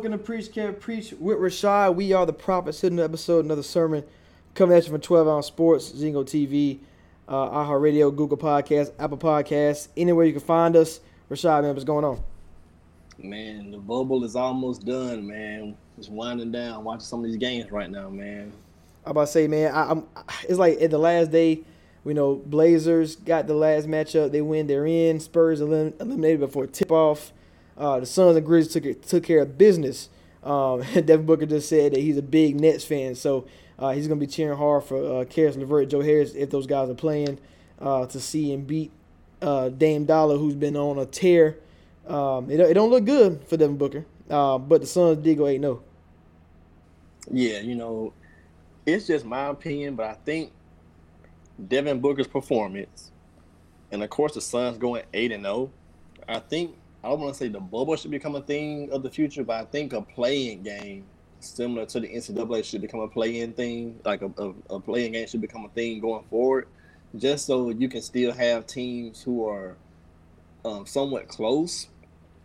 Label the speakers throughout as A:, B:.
A: Welcome to Preach Can't Preach with Rashad. We are the prophets. Hidden episode, another sermon coming at you from 12 Ounce Sports, Zingo TV, uh, iHeartRadio, Google Podcasts, Apple Podcasts, anywhere you can find us. Rashad, man, what's going on?
B: Man, the bubble is almost done, man. It's winding down, watching some of these games right now, man.
A: I'm about to say, man, I, I'm. It's like at the last day, you know, Blazers got the last matchup. They win, they're in. Spurs elim- eliminated before tip off. Uh, the Suns and Grizzlies took took care of business. Um, Devin Booker just said that he's a big Nets fan, so uh, he's gonna be cheering hard for uh, Caris LeVert, Joe Harris if those guys are playing uh, to see and beat uh, Dame Dollar, who's been on a tear. Um, it, it don't look good for Devin Booker, uh, but the Suns did go 8 0.
B: Yeah, you know, it's just my opinion, but I think Devin Booker's performance, and of course the Suns going eight and zero. I think I don't want to say the bubble should become a thing of the future, but I think a playing game similar to the NCAA should become a playing thing. Like a, a, a playing game should become a thing going forward, just so you can still have teams who are um, somewhat close,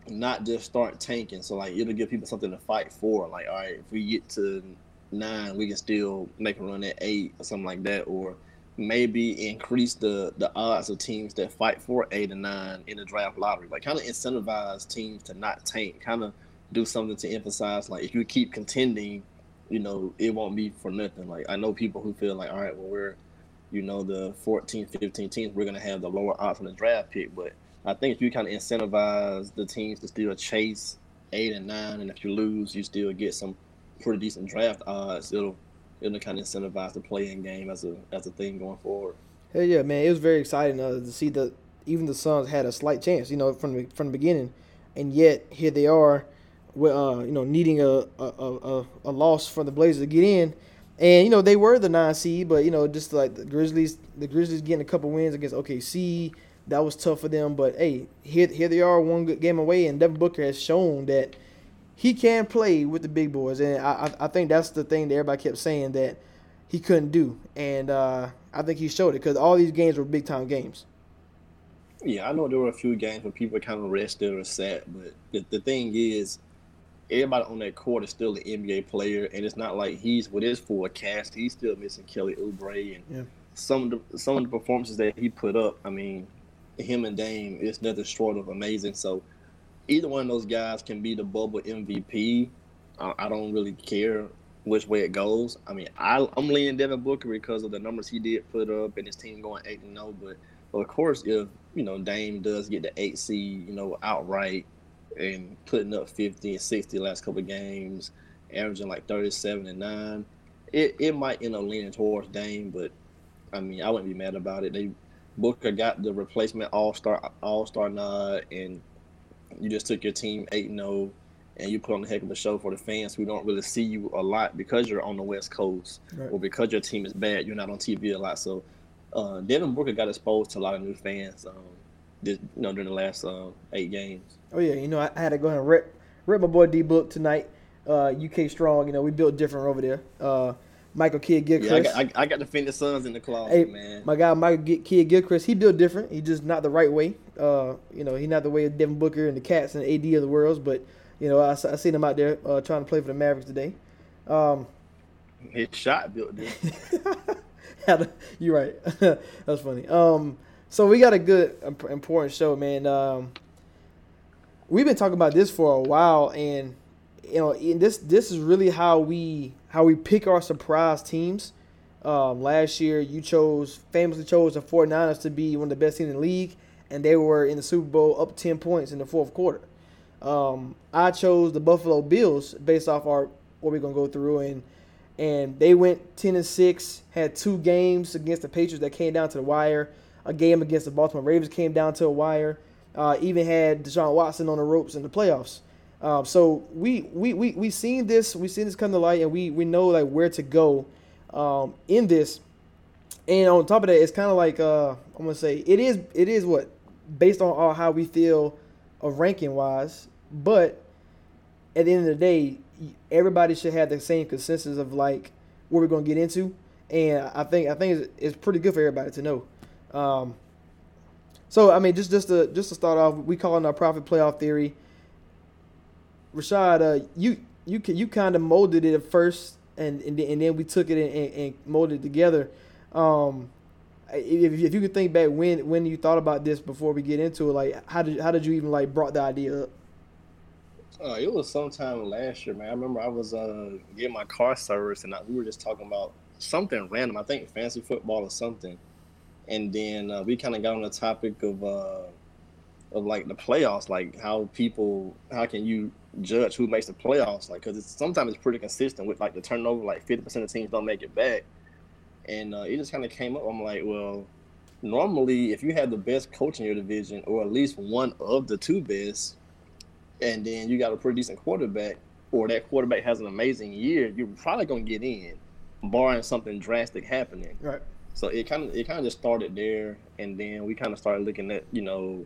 B: not just start tanking. So like it'll give people something to fight for. Like all right, if we get to nine, we can still make a run at eight or something like that, or maybe increase the the odds of teams that fight for eight and nine in the draft lottery. Like kind of incentivize teams to not tank. Kind of do something to emphasize like if you keep contending, you know it won't be for nothing. Like I know people who feel like all right, well we're you know the 14, 15 teams, we're gonna have the lower odds on the draft pick, but I think if you kind of incentivize the teams to still chase eight and nine, and if you lose, you still get some pretty decent draft odds. It'll it'll kind of incentivize the playing game as a as a thing going forward.
A: Hell yeah, man! It was very exciting uh, to see that even the Suns had a slight chance, you know, from the from the beginning, and yet here they are, uh, you know, needing a a, a, a- a loss for the Blazers to get in, and you know they were the nine seed, but you know just like the Grizzlies, the Grizzlies getting a couple wins against OKC, that was tough for them. But hey, here here they are, one good game away, and Devin Booker has shown that he can play with the big boys, and I I, think that's the thing that everybody kept saying that he couldn't do, and uh, I think he showed it because all these games were big time games.
B: Yeah, I know there were a few games where people kind of rested or sat, but the, the thing is, everybody on that court is still an NBA player, and it's not like he's with his full cast. He's still missing Kelly Oubre and
A: Yeah.
B: some of the some of the performances that he put up. I mean, him and Dame is nothing short of amazing. So either one of those guys can be the bubble MVP. I, I don't really care which way it goes. I mean, I, I'm leaning Devin Booker because of the numbers he did put up and his team going eight and zero. But of course, if you know Dame does get the eight seed, you know, outright and putting up 50 and 60 last couple of games, averaging like 37 and nine, it, it might end up leaning towards Dame. But I mean, I wouldn't be mad about it. They Booker got the replacement All Star All Star nod, and you just took your team eight and zero, and you put on a heck of a show for the fans who don't really see you a lot because you're on the West Coast
A: Right.
B: or because your team is bad. You're not on TV a lot, so uh, Devin Booker got exposed to a lot of new fans. Um, this, you know, during the last uh, eight games.
A: Oh yeah, you know I, I had to go ahead and rip, rep my boy D Book tonight. Uh, UK strong, you know we built different over there. Uh, Michael Kidd
B: Yeah, I
A: Gilchrist.
B: got, I, I got to Suns in the closet,
A: Hey,
B: man.
A: my guy Michael Kidd Gilchrist, he built different. He just not the right way. Uh, you know, he not the way of Devin Booker and the Cats and the AD of the world. But you know, I seen him out there uh, trying to play for the Mavericks today. Um,
B: His shot built
A: a- You're right. That's funny. Um, so we got a good, important show, man. Um, we've been talking about this for a while, and you know, and this this is really how we how we pick our surprise teams. Um, last year, you chose famously chose the 49ers to be one of the best teams in the league, and they were in the Super Bowl up 10 points in the fourth quarter. Um, I chose the Buffalo Bills based off our what we're gonna go through, and and they went 10 and 6, had two games against the Patriots that came down to the wire. A game against the Baltimore Ravens came down to a wire. Uh, even had Deshaun Watson on the ropes in the playoffs. Um, so we we we we seen this, we seen this come to light, and we we know like where to go um, in this. And on top of that, it's kind of like uh, I'm gonna say it is it is what based on all how we feel of ranking wise, but at the end of the day, everybody should have the same consensus of like what we're gonna get into, and I think I think it's, it's pretty good for everybody to know. Um, so I mean, just just to just to start off, we call it our Prophet playoff theory. Rashad, uh, you you you kind of molded it at first, and and then, and then we took it and, and, and molded it together. Um, if, if you could think back when when you thought about this before we get into it, like how did how did you even like brought the idea up?
B: Uh, it was sometime last year, man. I remember I was uh, getting my car serviced, and I, we were just talking about something random. I think fancy football or something. And then uh, we kind of got on the topic of uh, of like the playoffs, like how people, how can you judge who makes the playoffs? Like, because it's sometimes it's pretty consistent with like the turnover. Like fifty percent of teams don't make it back, and uh, it just kind of came up. I'm like, well, normally if you have the best coach in your division, or at least one of the two best and then you got a pretty decent quarterback, or that quarterback has an amazing year, you're probably gonna get in, barring something drastic happening.
A: Right.
B: So it kind of it kind of just started there, and then we kind of started looking at you know,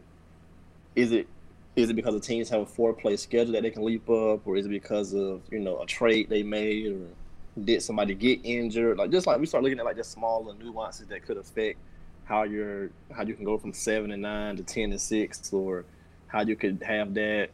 B: is it is it because the teams have a four play schedule that they can leap up, or is it because of you know a trade they made, or did somebody get injured? Like just like we start looking at like just smaller nuances that could affect how you're how you can go from seven and nine to ten and six, or how you could have that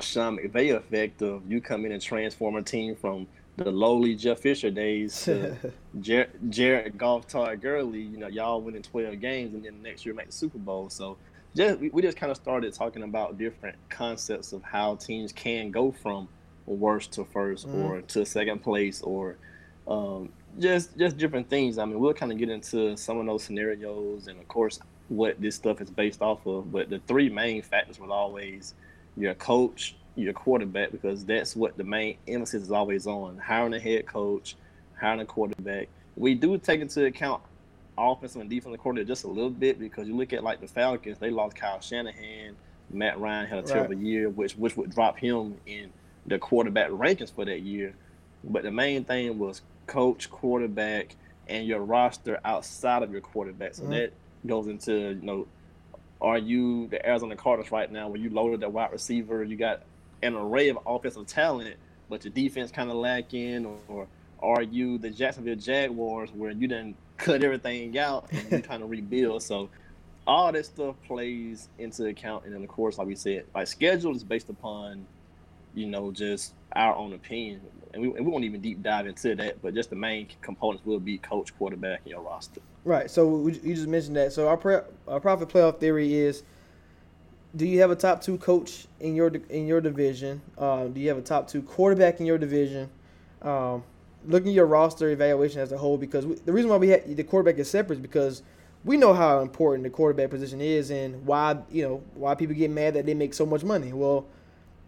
B: Sean McVay effect of you come in and transform a team from the lowly Jeff Fisher days to Jer- Jared Goff, Todd Gurley. You know, y'all winning 12 games and then the next year make the Super Bowl. So just we, just kind of started talking about different concepts of how teams can go from worst to 1st
A: Mhm.
B: or to second place or um, just just different things. I mean, we'll kind of get into some of those scenarios and of course what this stuff is based off of. But the three main factors was always your coach, your quarterback, because that's what the main emphasis is always on: hiring a head coach, hiring a quarterback. We do take into account offensive and defensive coordinator just a little bit because you look at like the Falcons, they lost Kyle Shanahan, Matt Ryan had a
A: Right.
B: terrible year, which which would drop him in the quarterback rankings for that year. But the main thing was coach, quarterback, and your roster outside of your quarterback. So
A: Mhm.
B: that goes into you know, are you the Arizona Cardinals right now where you loaded that wide receiver, you got an array of offensive talent, but your defense kind of lacking, or, or are you the Jacksonville Jaguars where you didn't cut everything out and you're trying to rebuild? So all that stuff plays into account, and then of course, like we said, like schedule is based upon, you know, just our own opinion, and we, and we won't even deep dive into that, but just the main components will be coach, quarterback, and your roster.
A: Right. So we- you just mentioned that. So our pre- our Prophet playoff theory is: Do you have a top two coach in your in your division? Um, do you have a top two quarterback in your division? Um, looking at your roster evaluation as a whole, because we, the reason why we had the quarterback is separate is because we know how important the quarterback position is and why you know why people get mad that they make so much money. Well,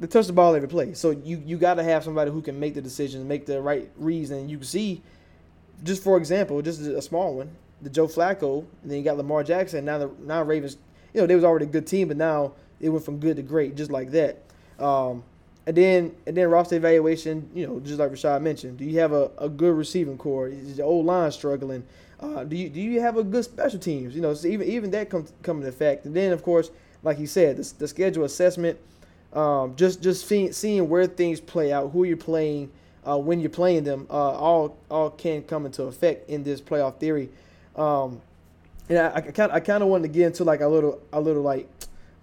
A: they touch the ball every play, so you you got to have somebody who can make the decisions, make the right reads, and you can see. Just for example, just a small one, the Joe Flacco, and then you got Lamar Jackson. Now the now Ravens, you know, they was already a good team, but now it went from good to great, just like that. Um, and then and then roster evaluation, you know, just like Rashad mentioned, do you have a, a good receiving core? Is the old line struggling? Uh, do you do you have a good special teams? You know, so even even that comes come into effect. And then of course, like he said, the, the schedule assessment, um, just just seeing seeing where things play out, who you're playing, uh, when you're playing them, uh, all all can come into effect in this playoff theory. Um, and I kind I kind of wanted to get into like a little a little like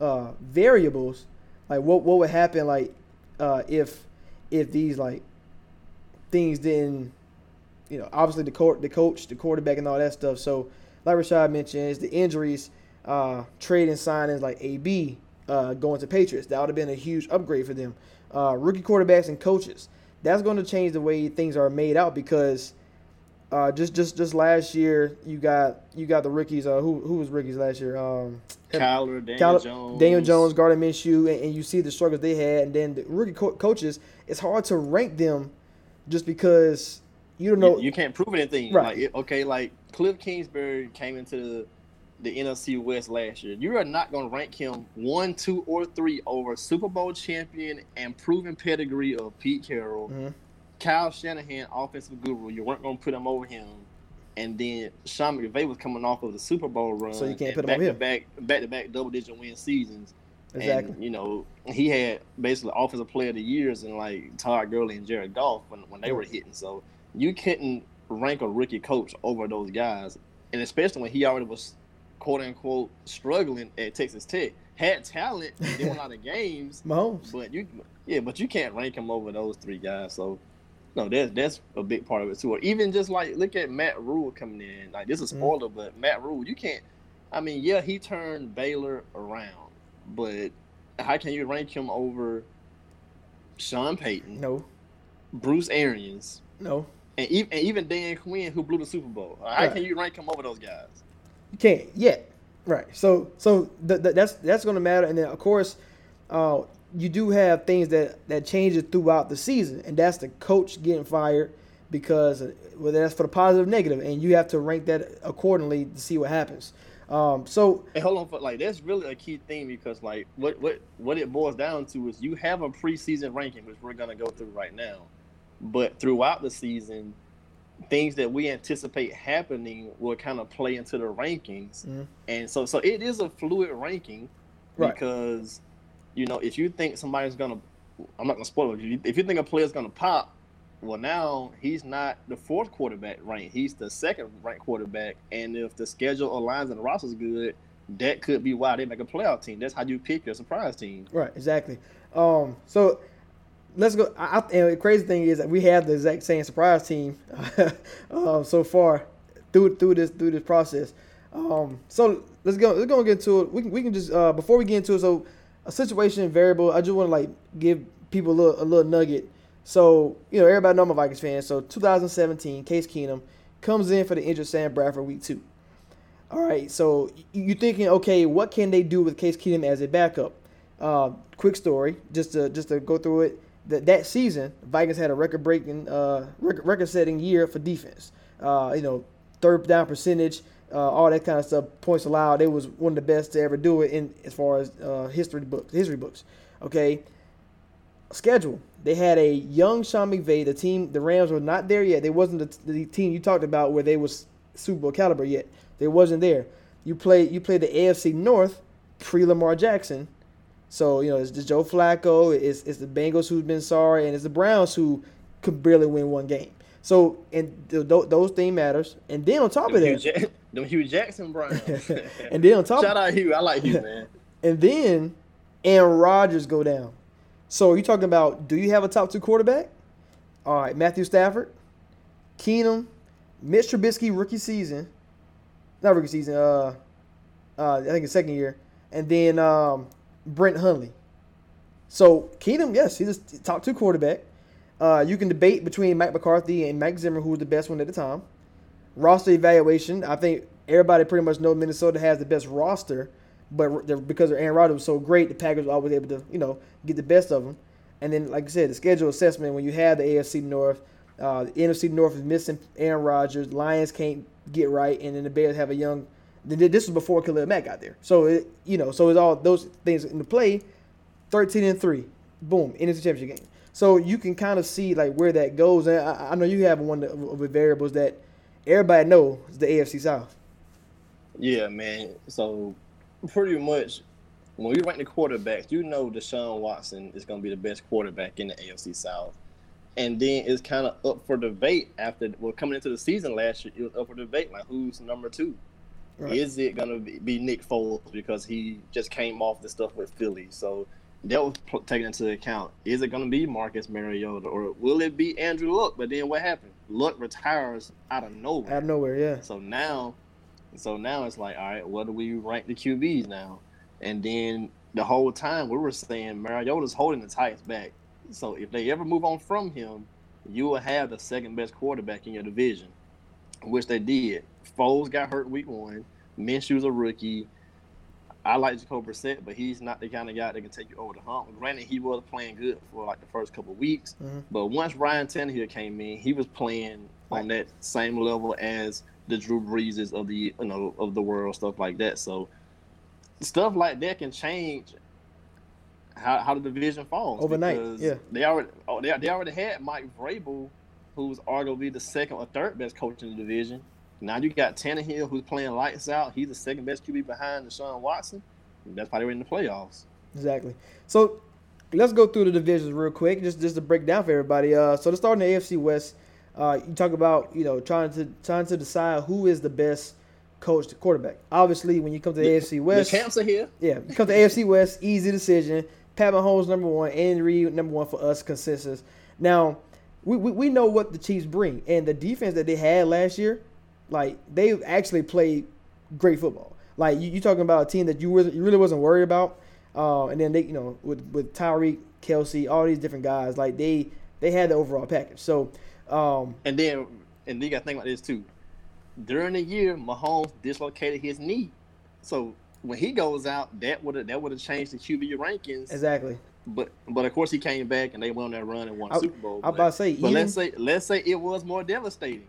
A: uh, variables, like what what would happen like uh, if if these like things didn't, you know, obviously the court the coach the quarterback and all that stuff. So like Rashad mentioned, is the injuries, uh, trade and signings like AB uh, going to Patriots. That would have been a huge upgrade for them. Uh, rookie quarterbacks and coaches. That's going to change the way things are made out because uh, just just just last year you got you got the rookies. Uh, who who was rookies last year? Um,
B: Kyler, Daniel
A: Cal-
B: Jones,
A: Daniel Jones, Gardner Minshew, and, and you see the struggles they had, and then the rookie co- coaches. It's hard to rank them just because you don't know.
B: You, you can't prove anything.
A: Right.
B: Like okay, like Cliff Kingsbury came into the, the NFC West last year. You are not going to rank him one, two, or three over Super Bowl champion and proven pedigree of Pete Carroll,
A: Mhm.
B: Kyle Shanahan, offensive guru. You weren't going to put him over him. And then Sean McVay was coming off of the Super Bowl run.
A: So you can't put him
B: back
A: over
B: to
A: him.
B: back, back to back double digit win seasons.
A: exactly.
B: And, you know, he had basically offensive player of the years and like Todd Gurley and Jared Goff when, when they were hitting. So you couldn't rank a rookie coach over those guys. And especially when he already was quote unquote struggling at Texas Tech. Had talent, did a lot of games,
A: Mahomes.
B: but you yeah, but you can't rank him over those three guys. So no, that's that's a big part of it too. Or even just like look at Matt Rhule coming in. Like this is a
A: Mhm.
B: spoiler, but Matt Rhule, you can't. I mean, yeah, he turned Baylor around, but how can you rank him over Sean Payton,
A: No,
B: Bruce Arians,
A: no,
B: and even, and even Dan Quinn, who blew the Super Bowl? How
A: Right.
B: can you rank him over those guys?
A: you can't yet. Right. So so th- th- that's that's going to matter, and then of course, uh, you do have things that that changes throughout the season, and that's the coach getting fired because whether that's for the positive or negative, and you have to rank that accordingly to see what happens. Um, so
B: And hold on, for like that's really a key thing because like what what what it boils down to is you have a preseason ranking which we're gonna go through right now, but throughout the season, things that we anticipate happening will kind of play into the rankings,
A: Mhm.
B: and so so it is a fluid ranking
A: Right.
B: because you know if you think somebody's gonna, I'm not gonna spoil it. If you, think a player's gonna pop, well, now he's not the fourth quarterback ranked. He's the second ranked quarterback. And if the schedule aligns and the roster's good, that could be why they make a playoff team. That's how you pick your surprise team.
A: Right, exactly. Um, so let's go. I, and the crazy thing is that we have the exact same surprise team uh, so far through through this through this process. Um, so let's go. Let's go get into it. We can we can just uh, before we get into it. So a situation variable. I just want to like give people a little a little nugget. So you know everybody know I'm a Vikings fan. So 2017, Case Keenum comes in for the injured Sam Bradford week two. All right, so you're thinking, okay, what can they do with Case Keenum as a backup? Uh, quick story, just to just to go through it. That that season, Vikings had a record-breaking, uh, record, record-setting year for defense. Uh, you know, third down percentage, uh, all that kind of stuff, points allowed. They was one of the best to ever do it in as far as uh, history books. History books. Okay, schedule. They had a young Sean McVay. The team, the Rams were not there yet. They wasn't the, the team you talked about where they was Super Bowl caliber yet. They wasn't there. You play you play the AFC North pre Lamar Jackson. So you know it's the Joe Flacco. It's it's the Bengals who's been sorry, and it's the Browns who could barely win one game. So and th- th- those things matters. And then on top of that,
B: them Hue Jackson Browns.
A: and then on top
B: Shout out Hue. I like Hue, man.
A: and then Aaron Rodgers go down. So you talking about do you have a top two quarterback? All right, Matthew Stafford, Keenum, Mitch Trubisky rookie season, not rookie season. Uh, uh, I think it's second year, and then um, Brett Hundley. So Keenum, yes, he's a top two quarterback. Uh, you can debate between Mike McCarthy and Mike Zimmer, who was the best one at the time. Roster evaluation, I think everybody pretty much knows Minnesota has the best roster, but they're- because Aaron Rodgers was so great, the Packers were always able to, you know, get the best of them. And then, like I said, the schedule assessment when you have the AFC North, uh, the NFC North is missing Aaron Rodgers, Lions can't get right, and then the Bears have a young. This was before Khalil Mack got there, so it, you know, so it's all those things in the play. Thirteen and three, boom, NFC Championship game. So you can kind of see like where that goes, and I, I know you have one of the variables that everybody knows is the AFC South.
B: Yeah, man. So pretty much when we rank the quarterbacks, you know Deshaun Watson is going to be the best quarterback in the AFC South. and then it's kind of up for debate after well coming into the season last year. It was up for debate like who's number two.
A: Right.
B: Is it gonna be, be Nick Foles because he just came off the stuff with Philly? So that was taken into account. Is it gonna be Marcus Mariota or will it be Andrew Luck? But then what happened? Luck retires out of nowhere.
A: Out of nowhere, yeah.
B: So now, so now it's like, all right, what do we rank the QBs now? And then the whole time we were saying Mariota's holding the Titans back. So if they ever move on from him, you will have the second best quarterback in your division, which they did. Foles got hurt week one. Minshew's a rookie. I like Jacoby Brissett, but he's not the kind of guy that can take you over the hump. Granted, he was playing good for like the first couple weeks,
A: Mhm.
B: but once Ryan Tannehill came in, he was playing on that same level as the Drew Breeses of the you know of the world, stuff like that. So stuff like that can change how, how the division falls
A: Overnight,
B: because
A: yeah.
B: They already oh, they, they already had Mike Vrabel, who's arguably the second or third best coach in the division. Now you got Tannehill, who's playing lights out. He's the second best QB behind Deshaun Watson. That's why they were in the playoffs.
A: Exactly. So let's go through the divisions real quick, just just to break down for everybody. Uh, so to start in the AFC West, uh, you talk about you know trying to trying to decide who is the best coach to quarterback. Obviously, when you come to the, AFC West,
B: The champs are here.
A: yeah, you come to AFC West, easy decision. Pat Mahomes number one, Andy Reid number one for us consensus. Now, we, we, we know what the Chiefs bring, and the defense that they had last year, like they actually played great football. Like you, you talking about a team that you really, you really wasn't worried about, uh, and then they you know with with Tyreek, Kelce, all these different guys, like they they had the overall package. So um,
B: And then, and then you got to think about this too. During the year, Mahomes dislocated his knee, so when he goes out, that would have that would have changed the QB rankings.
A: exactly.
B: But but of course he came back and they won that run and won the
A: I-
B: Super Bowl.
A: I'm about to say,
B: but
A: even-
B: let's say let's say it was more devastating.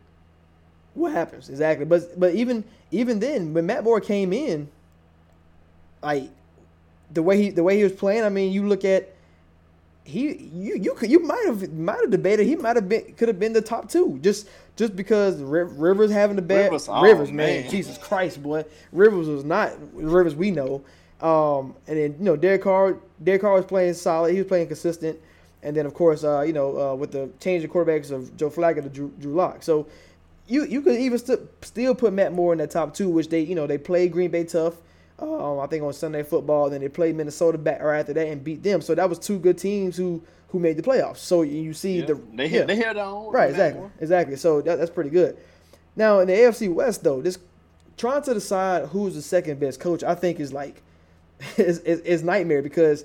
A: What happens? Exactly. But but even even then when matt moore came in like the way he the way he was playing i mean you look at he you you could you might have might have debated he might have been could have been the top two just just because rivers having the bad
B: Rivers, oh,
A: rivers man.
B: man.
A: jesus christ boy. Rivers was not rivers we know. Um and then you know derek carr derek carr was playing solid. He was playing consistent. And then of course uh you know uh, with the change of quarterbacks of joe flacco to drew, drew lock so you you could even st- still put Matt Moore in that top two, which they you know they played Green Bay tough. Um, I think on Sunday Football, then they played Minnesota back right after that and beat them. So that was two good teams who who made the playoffs. So you see
B: Yeah.
A: the
B: they
A: yeah.
B: hit they held on
A: right exactly
B: Moore.
A: exactly. So that, that's pretty good. Now in the AFC West though, this trying to decide who's the second best coach, I think is like is is, is nightmare because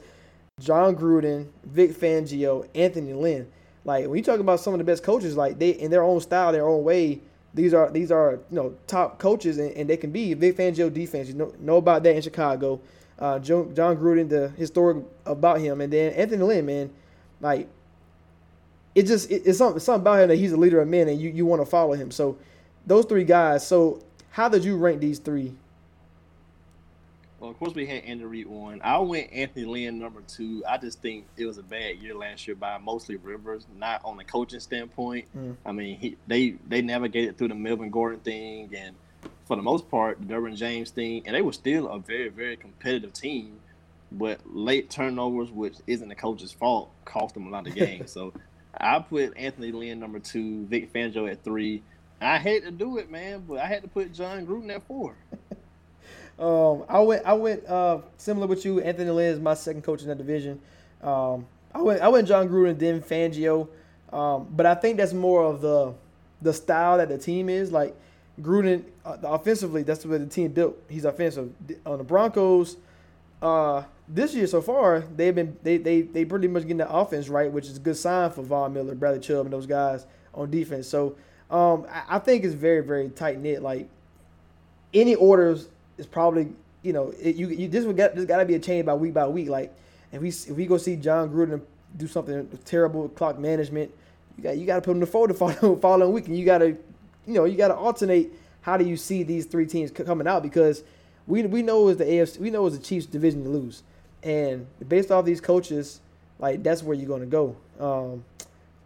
A: Jon Gruden, Vic Fangio, Anthony Lynn. Like when you talk about some of the best coaches, like they in their own style, their own way, these are these are you know top coaches and, and they can be Vic Fangio defense. You know know about that in Chicago. Uh, Joe, Jon Gruden, the historic about him, and then Anthony Lynn, man, like it just it, it's something something about him that he's a leader of men and you, you want to follow him. So those three guys. So how did you rank these three?
B: Of course, we had Andy Reid one. I went Anthony Lynn number two. I just think it was a bad year last year by mostly Rivers, not on the coaching standpoint.
A: Mm.
B: I mean, he they they navigated through the Melvin Gordon thing and for the most part the Derwin James thing, and they were still a very very competitive team. But late turnovers, which isn't the coach's fault, cost them a lot of games. so I put Anthony Lynn number two, Vic Fangio at three. I hate to do it, man, but I had to put Jon Gruden at four.
A: Um, I went I went uh, similar with you. Anthony Lynn is my second coach in that division. Um, I went I went Jon Gruden then Fangio, um, but I think that's more of the the style that the team is like. Gruden uh, offensively, that's what the team built. He's offensive. On the Broncos, uh, this year so far, they've been they they they pretty much getting the offense right, which is a good sign for Von Miller, Bradley Chubb, and those guys on defense. So um, I, I think it's very very tight knit. Like any orders is probably you know it, you you this would got this got to be a change by week by week. Like if we if we go see Jon Gruden do something terrible with clock management, you got you got to put him the fold the following, following week, and you got to you know you got to alternate. How do you see these three teams coming out? Because we we know it's the AFC, we know it's the Chiefs division to lose, and based off these coaches, like that's where you're going to go. Um,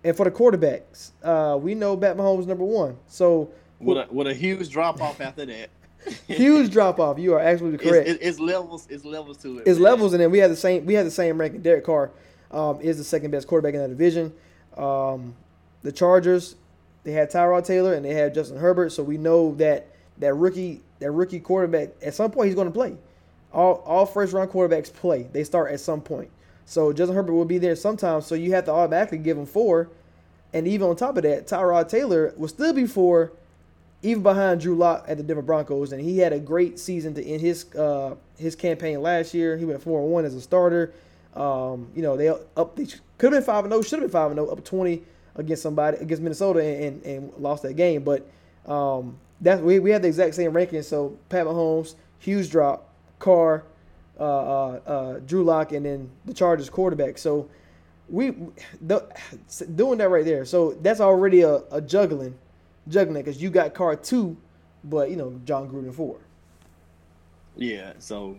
A: and for the quarterbacks, uh, we know Pat Mahomes number one, so
B: with a, with a huge drop off after that.
A: huge drop off. You are absolutely correct.
B: It's, it's levels. It's levels to it.
A: It's
B: man.
A: levels, and then we had the same. We had the same ranking. Derek Carr um, is the second best quarterback in that division. Um, the Chargers, they had Tyrod Taylor and they had Justin Herbert, so we know that that rookie that rookie quarterback at some point he's going to play. All all first round quarterbacks play. They start at some point. So Justin Herbert will be there sometime. So you have to automatically give him four, and even on top of that, Tyrod Taylor will still be four, even behind Drew Lock at the Denver Broncos, and he had a great season to end his uh, his campaign last year. He went four and one as a starter. Um, you know they up they could have been five and zero, should have been five and zero, up twenty against somebody against Minnesota and, and, and lost that game. But um, that's we we had the exact same ranking. So Pat Mahomes, huge drop, Carr, uh, uh, uh, Drew Lock, and then the Chargers quarterback. So we the, doing that right there. So that's already a, a juggling, juggling because you got Carr two, but you know Jon Gruden four.
B: Yeah, so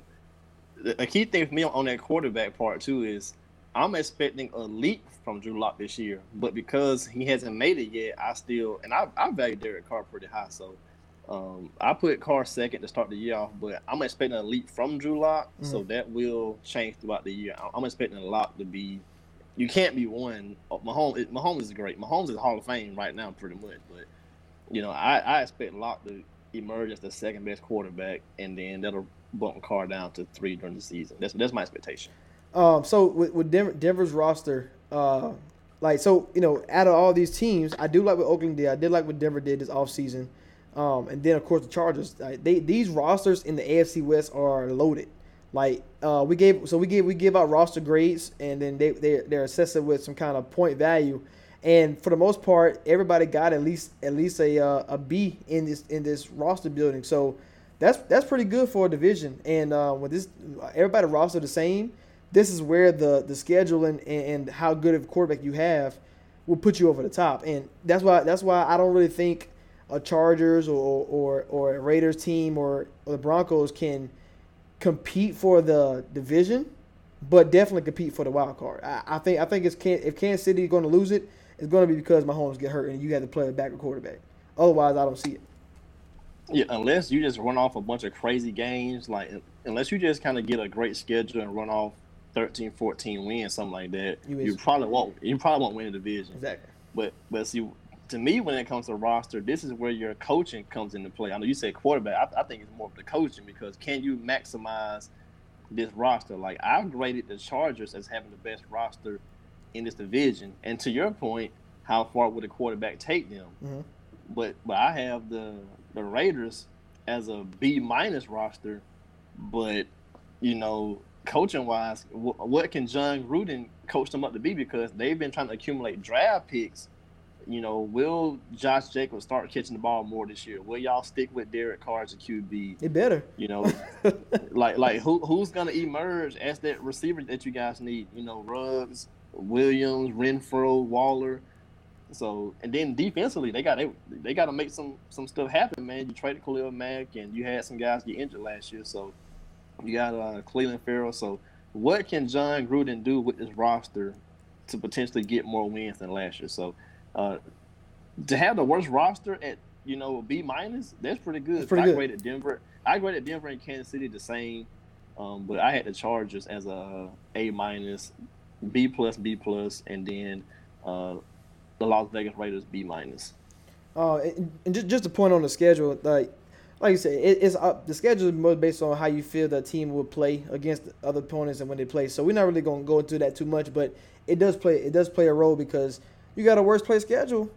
B: the, the key thing for me on that quarterback part too is I'm expecting a leap from Drew Lock this year, but because he hasn't made it yet, I still and I, I value Derek Carr pretty high. So um, I put Carr second to start the year off, but I'm expecting a leap from Drew Lock, so that will change throughout the year. I'm expecting a lot to be. You can't be one. Mahomes, Mahomes is great. Mahomes is Hall of Fame right now, pretty much. But you know, I, I expect Lock to emerge as the second best quarterback, and then that'll bump Carr down to three during the season. That's that's my expectation.
A: Um, so with, with Denver, Denver's roster, uh, like so, you know, out of all these teams, I do like what Oakland did. I did like what Denver did this offseason. Um, and then of course the Chargers. Uh, they these rosters in the AFC West are loaded. Like uh, we gave, so we give we give out roster grades, and then they they they're assessed with some kind of point value. And for the most part, everybody got at least at least a uh, a B in this in this roster building. So that's that's pretty good for a division. And uh, with this, everybody roster the same. This is where the the schedule and, and how good of a quarterback you have will put you over the top. And that's why that's why I don't really think a Chargers or or, or a Raiders team or, or the Broncos can compete for the division, but definitely compete for the wild card. I, I think I think it's can if Kansas City is going to lose it, it's going to be because Mahomes get hurt and you have to play a backup quarterback. Otherwise, I don't see it.
B: Yeah, unless you just run off a bunch of crazy games, like unless you just kind of get a great schedule and run off 13, 14 wins, something like that,
A: You
B: you, probably won't. You probably won't win the division.
A: Exactly.
B: But but see, to me, when it comes to roster, this is where your coaching comes into play. I know you say quarterback. I, I think it's more of the coaching because can you maximize this roster? Like I've graded the Chargers as having the best roster in this division, and to your point, how far would a quarterback take them?
A: Mhm.
B: But but I have the the Raiders as a B minus roster, but you know. Coaching wise, wh- what can Jon Gruden coach them up to be? Because they've been trying to accumulate draft picks you know, will Josh Jacobs start catching the ball more this year? Will y'all stick with Derek Carr as a QB?
A: It better.
B: You know, like like who who's gonna emerge as that receiver that you guys need? You know, Ruggs, Williams, Renfrow, Waller. So and then defensively, they got they, they got to make some some stuff happen, man. You traded Khalil Mack, and you had some guys get injured last year, so you got uh, Clelin Ferrell. So what can Jon Gruden do with this roster to potentially get more wins than last year? So uh, to have the worst roster at you know B minus, that's pretty good.
A: That's pretty
B: I
A: good.
B: graded Denver. I graded Denver and Kansas City the same, um, but I had the Chargers as a A minus, B plus, B plus, and then uh, the Las Vegas Raiders B minus.
A: Uh, and, and just just to point on the schedule, like like you said, it, it's up. The schedule is more based on how you feel the team will play against other opponents and when they play. So we're not really going to go into that too much, but it does play it does play a role because you got a worst play schedule.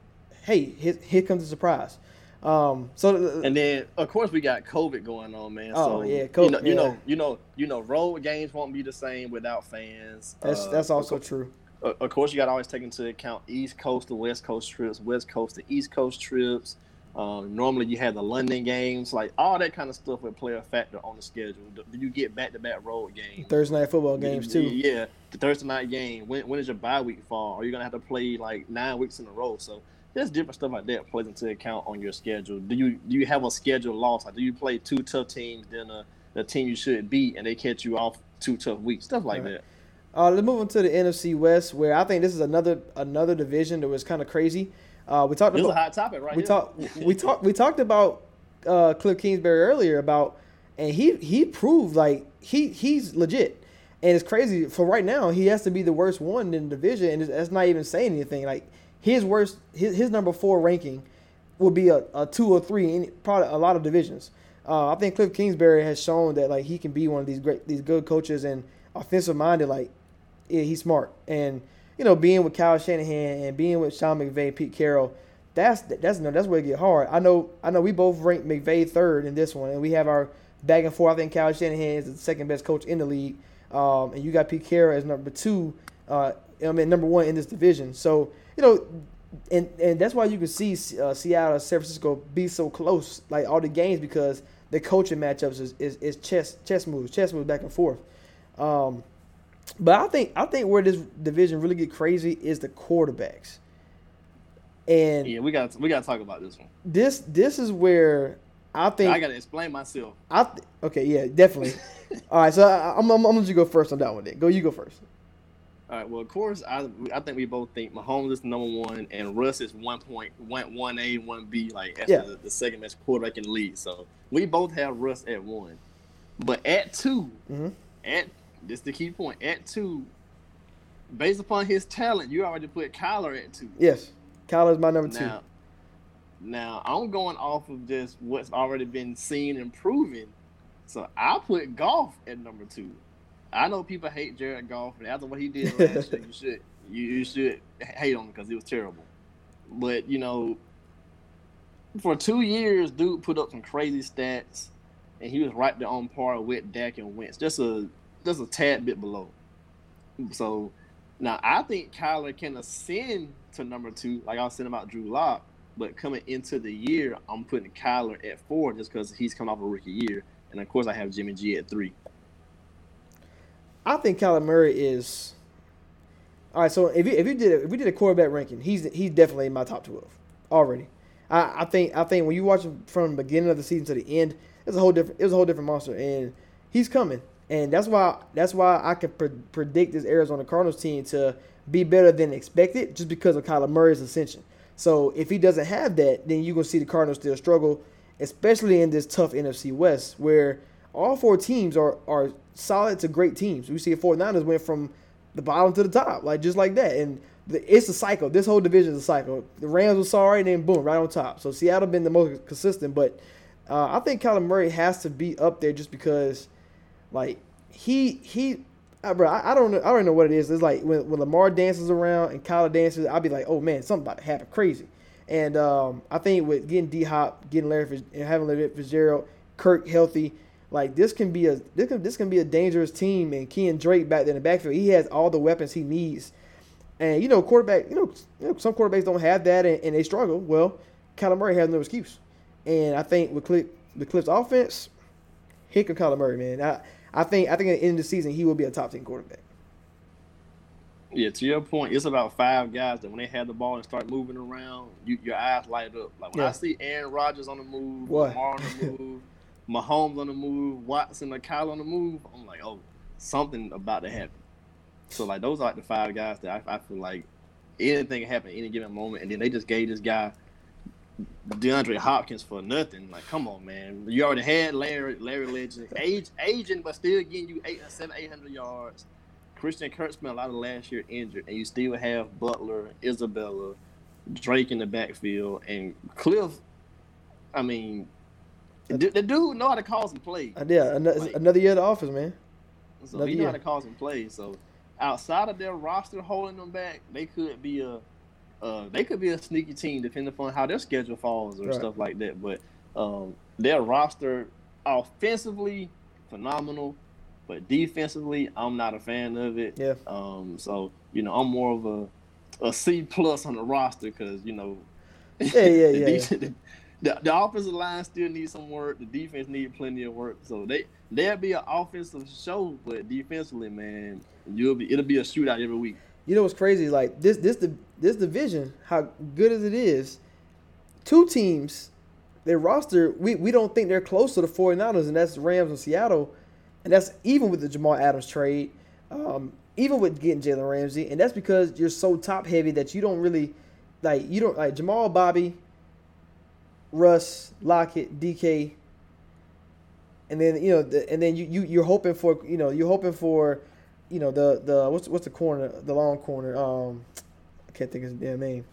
A: Hey, here, here comes the surprise. Um, so
B: And then of course we got COVID going on, man.
A: Oh,
B: so
A: yeah,
B: you
A: COVID,
B: know, you
A: yeah.
B: know, you know, you know, road games won't be the same without fans.
A: that's
B: Uh,
A: that's also true.
B: of course, you got to always take into account East Coast to West Coast trips, West Coast to East Coast trips. Um, normally, you have the London games, like all that kind of stuff would play a factor on the schedule. Do you get back-to-back road games?
A: Thursday night football games too.
B: Yeah, the Thursday night game. When when is your bye week fall? Are you gonna have to play like nine weeks in a row? So there's different stuff like that plays into account on your schedule. Do you do you have a schedule loss? Like do you play two tough teams, then a, the team you should beat, and they catch you off two tough weeks? Stuff like
A: Right.
B: that.
A: Uh, let's move on to the NFC West, where I think this is another another division that was kind of crazy. Uh, we talked
B: This is a
A: about
B: hot topic, right?
A: we talked we talked we talked about uh, Cliff Kingsbury earlier about, and he he proved like he he's legit, and it's crazy for right now he has to be the worst one in the division, and that's not even saying anything. Like his worst his, his number four ranking would be a, a two or three in probably a lot of divisions. Uh, I think Cliff Kingsbury has shown that like he can be one of these great these good coaches and offensive minded. Like yeah, he's smart and you know being with Kyle Shanahan and being with Sean McVay, Pete Carroll. That's that's no that's where it get hard. I know I know we both rank McVay third in this one, and we have our back and forth. I think Kyle Shanahan is the second best coach in the league, um, and you got Pete Carroll as number two. Uh, I mean number one in this division. So you know and and that's why you can see uh, Seattle San Francisco be so close, like all the games, because the coaching matchups is, is, is chess chess moves, chess moves back and forth. Um, but I think I think where this division really get crazy is the quarterbacks, and
B: Yeah, we got we got to talk about this one.
A: this this is where I think
B: I got to explain myself.
A: I th- okay yeah definitely. all right, so I, I'm, I'm, I'm gonna let you go first on that one. Then go, you go first.
B: All right. Well, of course, I I think we both think Mahomes is number one, and Russ is one point one one A, one B, like as
A: Yeah.
B: the, the second best quarterback in the league. So we both have Russ at one, but at 2
A: Mhm.
B: at this the key point. At two, based upon his talent, you already put Kyler at two.
A: Yes, Kyler's my number two.
B: Now, now I'm going off of just what's already been seen and proven. So I put Goff at number two. I know people hate Jared Goff, and after what he did last year, you should you, you should hate him because it was terrible. But you know, for two years, dude put up some crazy stats, and he was right there on par with Dak and Wentz, just a just a tad bit below. So now I think Kyler can ascend to number two, like I was saying about Drew Lock. But coming into the year, I'm putting Kyler at four just because he's coming off a rookie year, and of course I have Jimmy G at three.
A: I think Kyler Murray is. All right, so if you, if you did a, if we did a quarterback ranking, he's he's definitely in my top twelve already. I, I think I think when you watch him from the beginning of the season to the end, it's a whole different it was a whole different monster, and he's coming, and that's why that's why I can pre- predict this Arizona Cardinals team to be better than expected, just because of Kyler Murray's ascension. So if he doesn't have that, then you're gonna see the Cardinals still struggle, especially in this tough NFC West where all four teams are are solid to great teams. We see 49ers went from the bottom to the top, like just like that. And the, it's a cycle. This whole division is a cycle. The Rams were sorry, and then boom, right on top. So Seattle been the most consistent, but uh, I think Kyler Murray has to be up there just because, like he he, uh, bro, I, I don't know, I don't know what it is. It's like when, when Lamar dances around and Kyler dances, I'll be like, oh man, something about to happen crazy. And um, I think with getting D Hop, getting Larry Fitz- having Larry Fitzgerald, Kirk healthy, like this can be a this can this can be a dangerous team. And Ken Drake back there in the backfield, he has all the weapons he needs. And you know, quarterback, you know, you know some quarterbacks don't have that and, and they struggle. Well, Kyler Murray has no excuse. And I think with Cliff, with Cliff's offense, he could Kyler Murray, man. I I think I think at the end of the season he will be a top ten quarterback.
B: Yeah, to your point, it's about five guys that when they have the ball and start moving around, you, your eyes light up. Like when
A: Yeah.
B: I see Aaron Rodgers on the move. Lamar on the move, Mahomes on the move, Watson or Kyle on the move, I'm like, oh, something about to happen. So like those are like the five guys that I, I feel like anything can happen at any given moment, and then they just gave this guy DeAndre Hopkins for nothing. Like, come on, man, you already had Larry, Larry Legend, age aging, but still getting you eight, seven, eight hundred yards. Christian Kirk spent a lot of last year injured, and you still have Butler, Isabella, Drake in the backfield, and Cliff. I mean, the, the dude know how to call some plays.
A: Uh, yeah, another,
B: Like-
A: another year at the office, man.
B: So
A: Another
B: he know how to call some plays. So outside of their roster holding them back, they could be a uh, they could be a sneaky team depending upon how their schedule falls or
A: Right.
B: stuff like that. But um, their roster offensively phenomenal, but defensively I'm not a fan of it.
A: Yeah.
B: Um, so you know I'm more of a a C plus on the roster because you know.
A: Yeah, yeah,
B: the
A: yeah,
B: def- The, the offensive line still needs some work. The defense need plenty of work. So they they'll be an offensive show, but defensively, man, you'll be it'll be a shootout every week.
A: You know what's crazy? Like this, this, the this division, how good as it is, two teams, their roster, we, we don't think they're close to the 49ers, and that's the Rams and Seattle, and that's even with the Jamal Adams trade, um, even with getting Jalen Ramsey, and that's because you're so top heavy that you don't really, like you don't like Jamal, Bobby, Russ, Lockett, DK, and then you know, the, and then you you you're hoping for you know you're hoping for, you know the the what's what's the corner the long corner um I can't think of his damn name,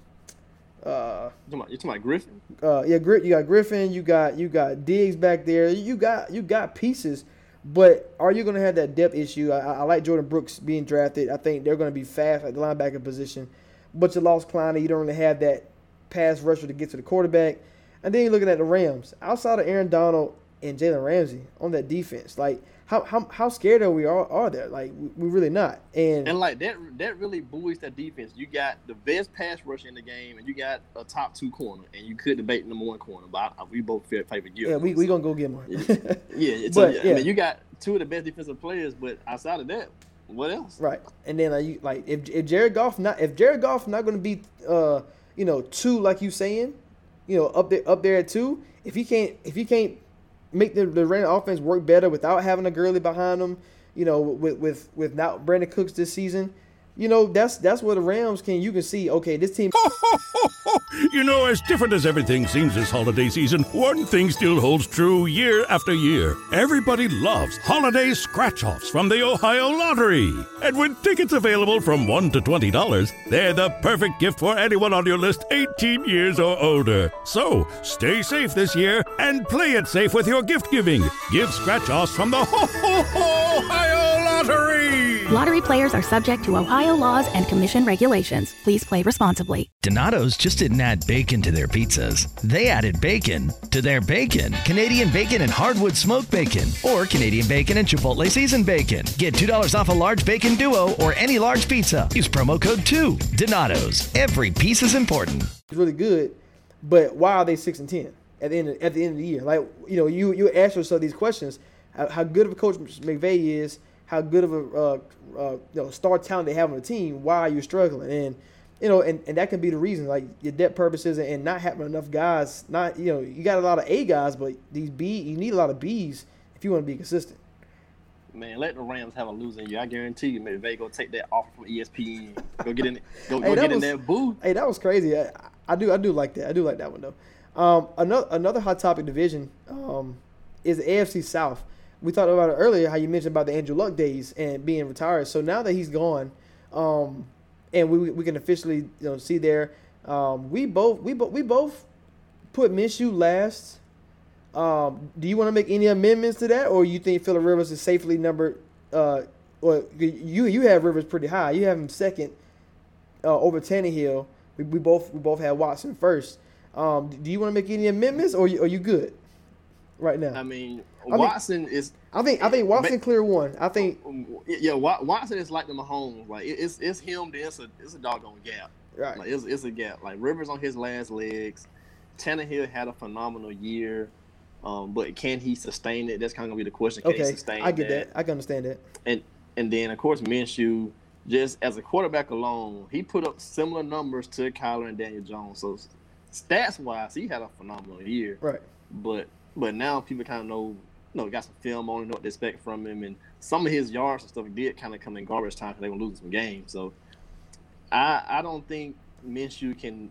A: Uh,
B: You talking about, Griffin?
A: uh, yeah, Gri- you got Griffin, you got you got Diggs back there. You got you got pieces, but are you going to have that depth issue? I, I I like Jordyn Brooks being drafted. I think they're going to be fast at the linebacker position, but you lost Kleiner. You don't really have that pass rusher to get to the quarterback. And then you're looking at the Rams outside of Aaron Donald and Jalen Ramsey on that defense. Like how how, how scared are we are, are there? Like we, we really not. And,
B: And like that, that really buoys that defense. You got the best pass rush in the game, and you got a top two corner, and you could debate number one corner, but I, we both feel favor Gilmore.
A: yeah, we we gonna go get more.
B: Yeah, it's
A: But,
B: a,
A: yeah.
B: I mean, you got two of the best defensive players, but outside of that, what else?
A: Right, and then like, you, like if if Jared Goff not if Jared Goff not going to be uh you know two like you saying, you know up there up there at two. If he can't if he can't make the the Rams offense work better without having a Gurley behind him, you know with with with not Brandin Cooks this season, you know that's that's where the Rams can you can see okay this team
C: you know, as different as everything seems this holiday season, one thing still holds true year after year. Everybody loves holiday scratch offs from the Ohio Lottery. And with tickets available from $1 to $20, they're the perfect gift for anyone on your list 18 years or older. So stay safe this year and play it safe with your gift giving. Give scratch offs from the Ohio Lottery.
D: Lottery players are subject to Ohio laws and commission regulations. Please play responsibly.
E: Donato's just didn't add bacon to their pizzas. They added bacon to their bacon. Canadian bacon and hardwood smoked bacon, or Canadian bacon and Chipotle seasoned bacon. Get $2 off a large bacon duo or any large pizza. Use promo code 2. Donato's. Every piece is important.
A: is really good, but why are they six and ten at the end of, at the end of the year? Like you know, you you ask yourself these questions: how, how good of a coach McVay is, how good of a uh, uh, you know star talent they have on the team. Why you're struggling? And you know, and, and that can be the reason, like your depth purposes and not having enough guys. Not you know, you got a lot of A guys, but these B, you need a lot of Bs if you want to be consistent.
B: Man, let the Rams have a losing year. I guarantee you, maybe they go take that offer from ESPN. Go get in, go,
A: Hey,
B: go get in that booth.
A: Hey, that was crazy. I, I do I do like that. I do like that one though. Um, another another hot topic division um, is the AFC South. We talked about it earlier how you mentioned about the Andrew Luck days and being retired. So now that he's gone, um, and we we can officially you know see there, um, we both we both we both put Minshew last. Um, do you want to make any amendments to that, or you think Philip Rivers is safely numbered? Uh, you you have Rivers pretty high. You have him second uh, over Tannehill. We, we both we both had Watson first. Um, do you want to make any amendments, or are you good right now?
B: I mean,
A: mean-
B: Watson is
A: I think I think Watson
B: Ma-
A: clear one. I think
B: yeah. Watson is like the Mahomes. Like it's it's him. Then it's a it's a doggone gap.
A: right.
B: Like it's, it's a gap. Like Rivers on his last legs. Tannehill had a phenomenal year, um, but can he sustain it? That's kind of gonna be the question. Can he
A: Okay, I get that. I can understand that.
B: And and then of course Minshew, just as a quarterback alone, he put up similar numbers to Kyler and Daniel Jones. So stats wise, he had a phenomenal year.
A: Right.
B: But but now people kind of know, you know, got some film on him, know what to expect from him, and some of his yards and stuff did kind of come in garbage time because they were losing some games. So I I don't think Minshew can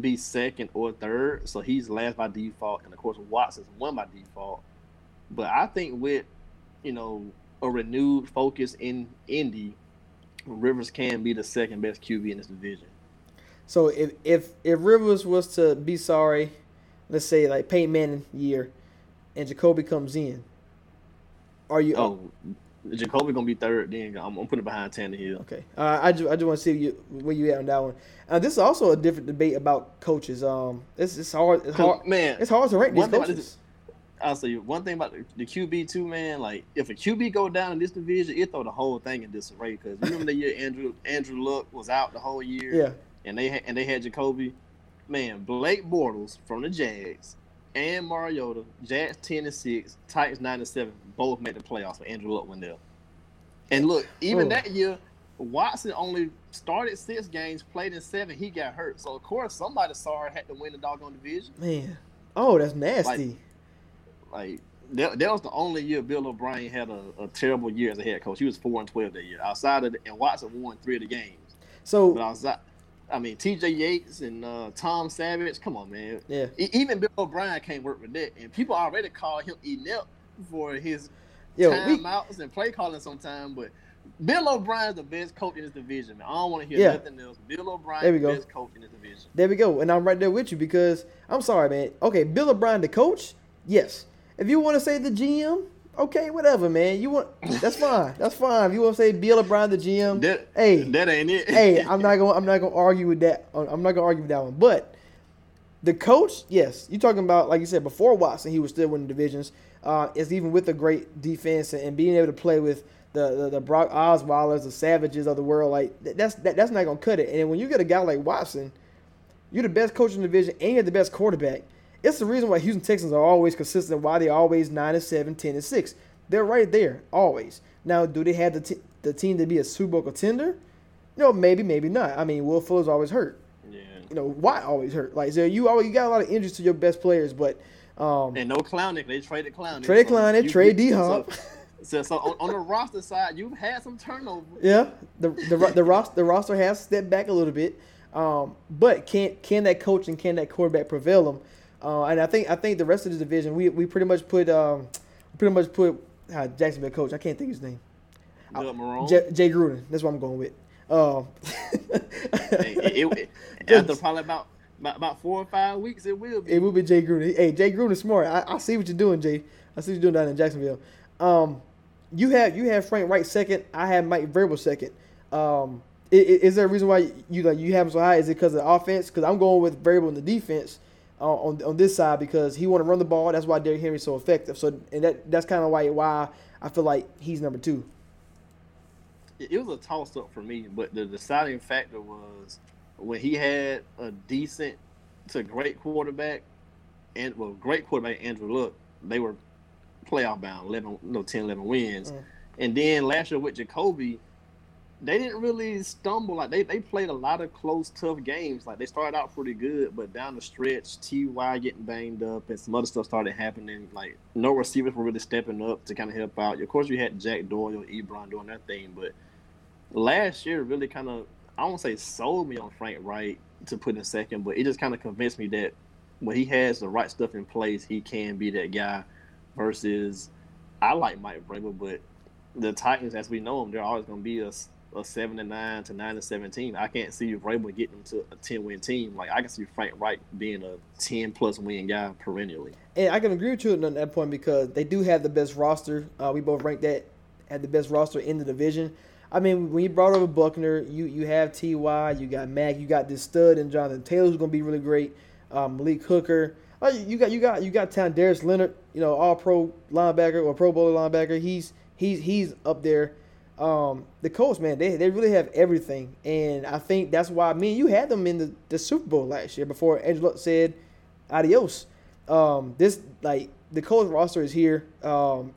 B: be second or third, so he's last by default, and of course Watson's one by default. But I think with you know a renewed focus in Indy, Rivers can be the second best QB in this division.
A: So if if if Rivers was to be sorry, let's say like Peyton Manning year, and Jacoby comes in, are you?
B: Oh, Jacoby gonna be third. Then I'm, I'm putting it behind Tannehill.
A: Okay. Uh, I just I just want to see you where you at on that one. Uh, this is also a different debate about coaches. Um, it's it's hard. It's hard.
B: Man,
A: It's hard to rank these coaches.
B: this- I'll say one thing about the, the QB too, man. Like if a QB go down in this division, it throw the whole thing in disarray. Because remember the year Andrew Andrew Luck was out the whole year.
A: Yeah.
B: and they had, and they had Jacoby. Man, Blake Bortles from the Jags and Mariota, Jags ten and six, Titans nine and seven, both made the playoffs. But Andrew Luck there. And look, even
A: Oh.
B: that year, Watson only started six games, played in seven. He got hurt, so of course somebody saw it had to win the doggone division.
A: Man. Oh, that's nasty.
B: Like that, that was the only year Bill O'Brien had a, a terrible year as a head coach. He was four and twelve that year. Outside of the, and Watson won three of the games.
A: so
B: But outside, I mean, T.J. Yates and uh, Tom Savage. Come on, man.
A: yeah.
B: E- Even Bill O'Brien can't work with that, and people already call him inept for his
A: Yo, we,
B: timeouts and play calling sometimes. But Bill O'Brien's the best coach in this division, man. I don't want to hear
A: Yeah.
B: nothing else. Bill O'Brien,
A: There we
B: the
A: go.
B: best coach in this division.
A: There we go. And I'm right there with you because I'm sorry, man. Okay, Bill O'Brien, the coach, yes. If you want to say the GM, okay, whatever, man. You want that's fine. That's fine. If you want to say Bill O'Brien, the GM,
B: That,
A: hey,
B: that ain't it.
A: hey, I'm not gonna I'm not gonna argue with that. I'm not gonna argue with that one. But the coach, yes, you're talking about like you said before Watson, he was still winning divisions. Uh, it's even with a great defense and, and being able to play with the, the the Brock Osweilers, the Savages of the world. Like that's that, that's not gonna cut it. And when you get a guy like Watson, you're the best coach in the division and you're the best quarterback. It's the reason why Houston Texans are always consistent. Why they're always nine and seven, 10 and six. They're right there always. Now, do they have the t- the team to be a Super Bowl contender? No, maybe, maybe not. I mean, Will Fuller's always hurt.
B: yeah.
A: You know, Watt always hurt. Like, so you always you got a lot of injuries to your best players, but um,
B: And no Clownick. They traded Clownick.
A: Trade Clownick, trade
B: you-
A: D-Hop.
B: So, so, on, on the roster side, you've had some turnover.
A: Yeah, the the ro- the roster the roster has stepped back a little bit, um, but can can that coach and can that quarterback prevail them? Uh, and I think I think the rest of the division we, we pretty much put um, pretty much put uh, Jacksonville coach I can't think of his name. Jay, Gruden that's what I'm going with. Um,
B: it, it, it, after probably about, about about four or five weeks, it will be.
A: It will be Jay Gruden. Hey, Jay Gruden is smart. I, I see what you're doing, Jay. I see what you're doing down in Jacksonville. Um, you have you have Frank Reich second. I have Mike Vrabel second. Um, i- i- is there a reason why you like you have him so high? Is it because of the offense? Because I'm going with Vrabel in the defense uh, on on this side because he want to run the ball. That's why Derrick Henry's so effective. So and that that's kind of why why I feel like he's number two.
B: it was a toss up for me, but the deciding factor was when he had a decent to great quarterback, and well, great quarterback Andrew Luck, they were playoff bound, 11, no 10, 11 wins.
A: Mm.
B: And then last year with Jacoby, they didn't really stumble. Like they, they played a lot of close, tough games. Like they started out pretty good, but down the stretch, Ty getting banged up and some other stuff started happening. Like no receivers were really stepping up to kind of help out. Of course, you had Jack Doyle, Ebron doing their thing, but last year really kind of I won't say sold me on Frank Reich to put in second, but it just kind of convinced me that when he has the right stuff in place, he can be that guy. Versus, I like Mike Vrabel, but the Titans, as we know them, they're always going to be a, a seven and nine to nine and seventeen. I can't see Vrabel getting them to a ten win team. Like I can see Frank Reich being a ten plus win guy perennially.
A: And I can agree with you on that point because they do have the best roster. Uh, we both ranked that at the best roster in the division. I mean, when you brought over Buckner, you you have Ty, you got Mac, you got this stud and Jonathan Taylor's going to be really great. Um, Malik Hooker, uh, you got you got you got talent. Darius Leonard, you know, all pro linebacker or Pro Bowler linebacker. He's he's he's up there. Um, the Colts, man, they, they really have everything, and I think that's why me and you had them in the, the Super Bowl last year before Andrew Luck said adios. Um, this like the Colts roster is here, um,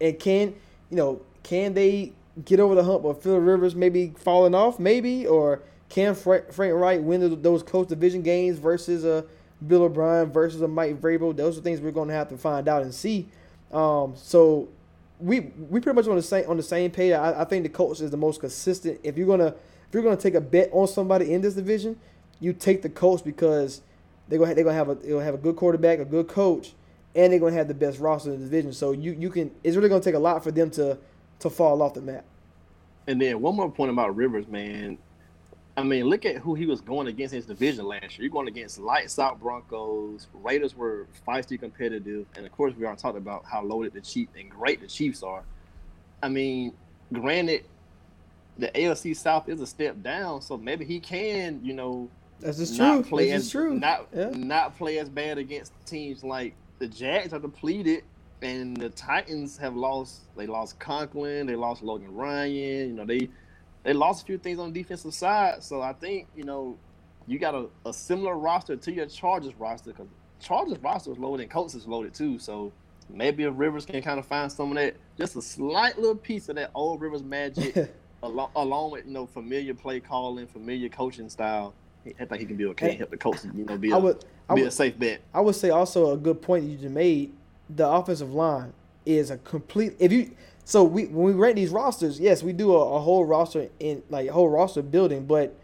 A: and can you know can they get over the hump of Phil Rivers maybe falling off, maybe, or can Frank, Reich win th- those close division games versus a Bill O'Brien versus a Mike Vrabel? Those are things we're going to have to find out and see. Um, so we we pretty much on the same on the same page. I, I think the Colts is the most consistent. If you're gonna if you're gonna take a bet on somebody in this division, you take the Colts because they're gonna they're gonna have a they're gonna have a good quarterback, a good coach, and they're gonna have the best roster in the division. So you you can it's really gonna take a lot for them to to fall off the map.
B: And then one more point about Rivers, man. I mean, look at who he was going against in his division last year. You're going against lights out Broncos. Raiders were feisty competitive. And of course, we already talked about how loaded the Chiefs and great the Chiefs are. I mean, granted, the AFC South is a step down, so maybe he can, you know,
A: That's just
B: not
A: true.
B: play
A: That's
B: as
A: true.
B: not
A: Yeah.
B: not play as bad against teams like the Jags are depleted, and the Titans have lost. They lost Conklin, they lost Logan Ryan. You know they they lost a few things on the defensive side. So I think you know you got a, a similar roster to your Chargers roster because Chargers roster is loaded and Colts is loaded too. So maybe if Rivers can kind of find some of that, just a slight little piece of that old Rivers magic. Along, along with you know familiar play calling, familiar coaching style, I think he can be okay. and Help the coach, you know, be
A: I
B: a,
A: would
B: be
A: would
B: a safe bet.
A: I would say also a good point that you just made. The offensive line is a complete. If you so we when we rank these rosters, yes, we do a, a whole roster in like whole roster building. But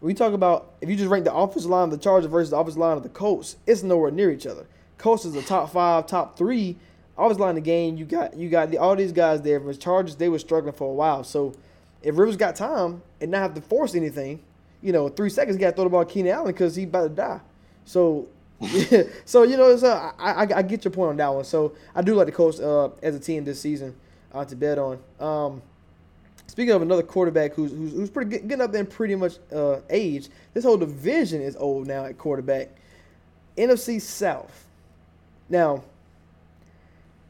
A: we talk about if you just rank the offensive line of the Chargers versus the offensive line of the Colts, it's nowhere near each other. Colts is the top five, top three obviously line the game. You got you got the, all these guys there. For Chargers, they were struggling for a while. So if Rivers got time and not have to force anything, you know, three seconds, he got to throw the ball to Keenan Allen because he about to die. So. so you know, so I, I I get your point on that one. So I do like the Colts uh, as a team this season uh, to bet on. Um, Speaking of another quarterback who's who's, who's pretty good, getting up there in pretty much uh, age, this whole division is old now at quarterback. NFC South. Now,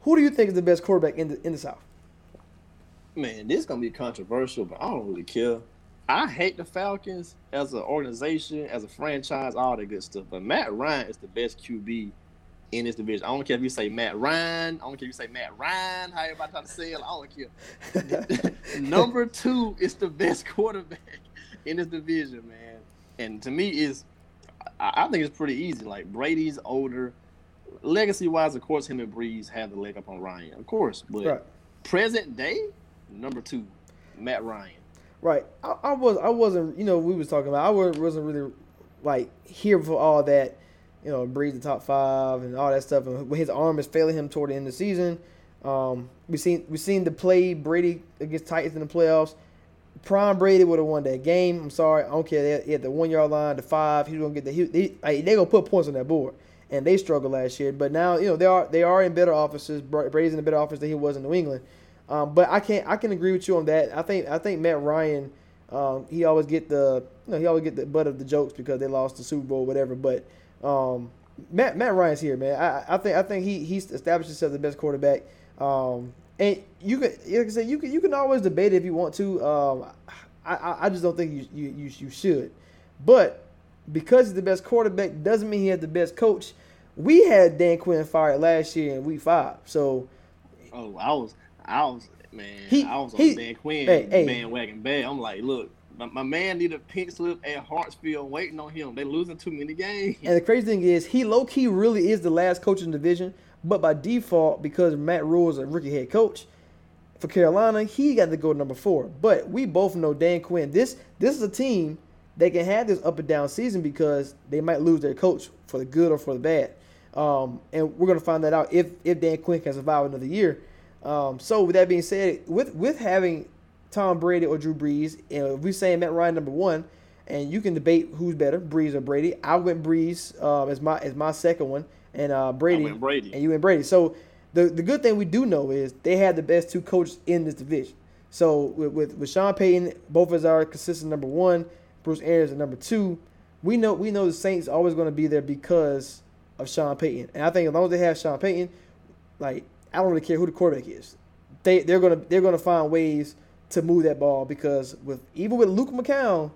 A: who do you think is the best quarterback in the in the South?
B: Man, this is gonna be controversial, but I don't really care. I hate the Falcons as an organization, as a franchise, all that good stuff. But Matt Ryan is the best QB in this division. I don't care if you say Matt Ryan. I don't care if you say Matt Ryan. How everybody try to say it. I don't care. Number two is the best quarterback in this division, man. And to me, is I, think it's pretty easy. Like Brady's older. Legacy wise, of course, him and Brees have the leg up on Ryan, of course. But
A: Right.
B: present day, number two, Matt Ryan.
A: Right. I, I was I wasn't you know we was talking about I wasn't really like here for all that you know Brees the top five and all that stuff and his arm is failing him toward the end of the season. Um, we seen we seen the play Brady against Titans in the playoffs. Prime Brady would have won that game. I'm sorry, I don't care. He had the one yard line, the five. He's gonna get the. He, he, like, they gonna put points on that board, and they struggled last year. But now you know they are they are in better offices. Bra- Brady's in a better office than he was in New England. Um, but I can't I can agree with you on that. I think I think Matt Ryan, um, he always get the you know, he always get the butt of the jokes because they lost the Super Bowl, whatever. But um, Matt Matt Ryan's here, man. I, I think I think he he's established himself as the best quarterback. Um, and you can like I said, you can you can always debate it if you want to. Um, I, I I just don't think you you you, you should. But because he's the best quarterback doesn't mean he has the best coach. We had Dan Quinn fired last year in Week Five, so
B: Oh, I was, I was, man,
A: He-
B: I was on
A: he-
B: Dan Quinn
A: hey, hey.
B: bandwagon bad. I'm like, look, my, my man need a pink slip at Hartsfield waiting on him. They losing too many games.
A: And the crazy thing is, he low key really is the last coach in the division, but by default, because Matt Rhule is a rookie head coach for Carolina, he got to go number four. But we both know Dan Quinn. This this is a team that can have this up and down season because they might lose their coach for the good or for the bad. Um, and we're gonna find that out if if Dan Quinn can survive another year. Um, so with that being said, with with having Tom Brady or Drew Brees, and if we're saying Matt Ryan number one, and you can debate who's better, Brees or Brady. I went Brees uh, as my as my second one, and uh, Brady,
B: went Brady.
A: and you went Brady. So the the good thing we do know is they had the best two coaches in this division. So with with, with Sean Payton, both as our consistent number one, Bruce Arians at number two. We know we know the Saints are always going to be there because of Sean Payton, and I think as long as they have Sean Payton, like I don't really care who the quarterback is. They they're gonna they're gonna find ways to move that ball because with even with Luke McCown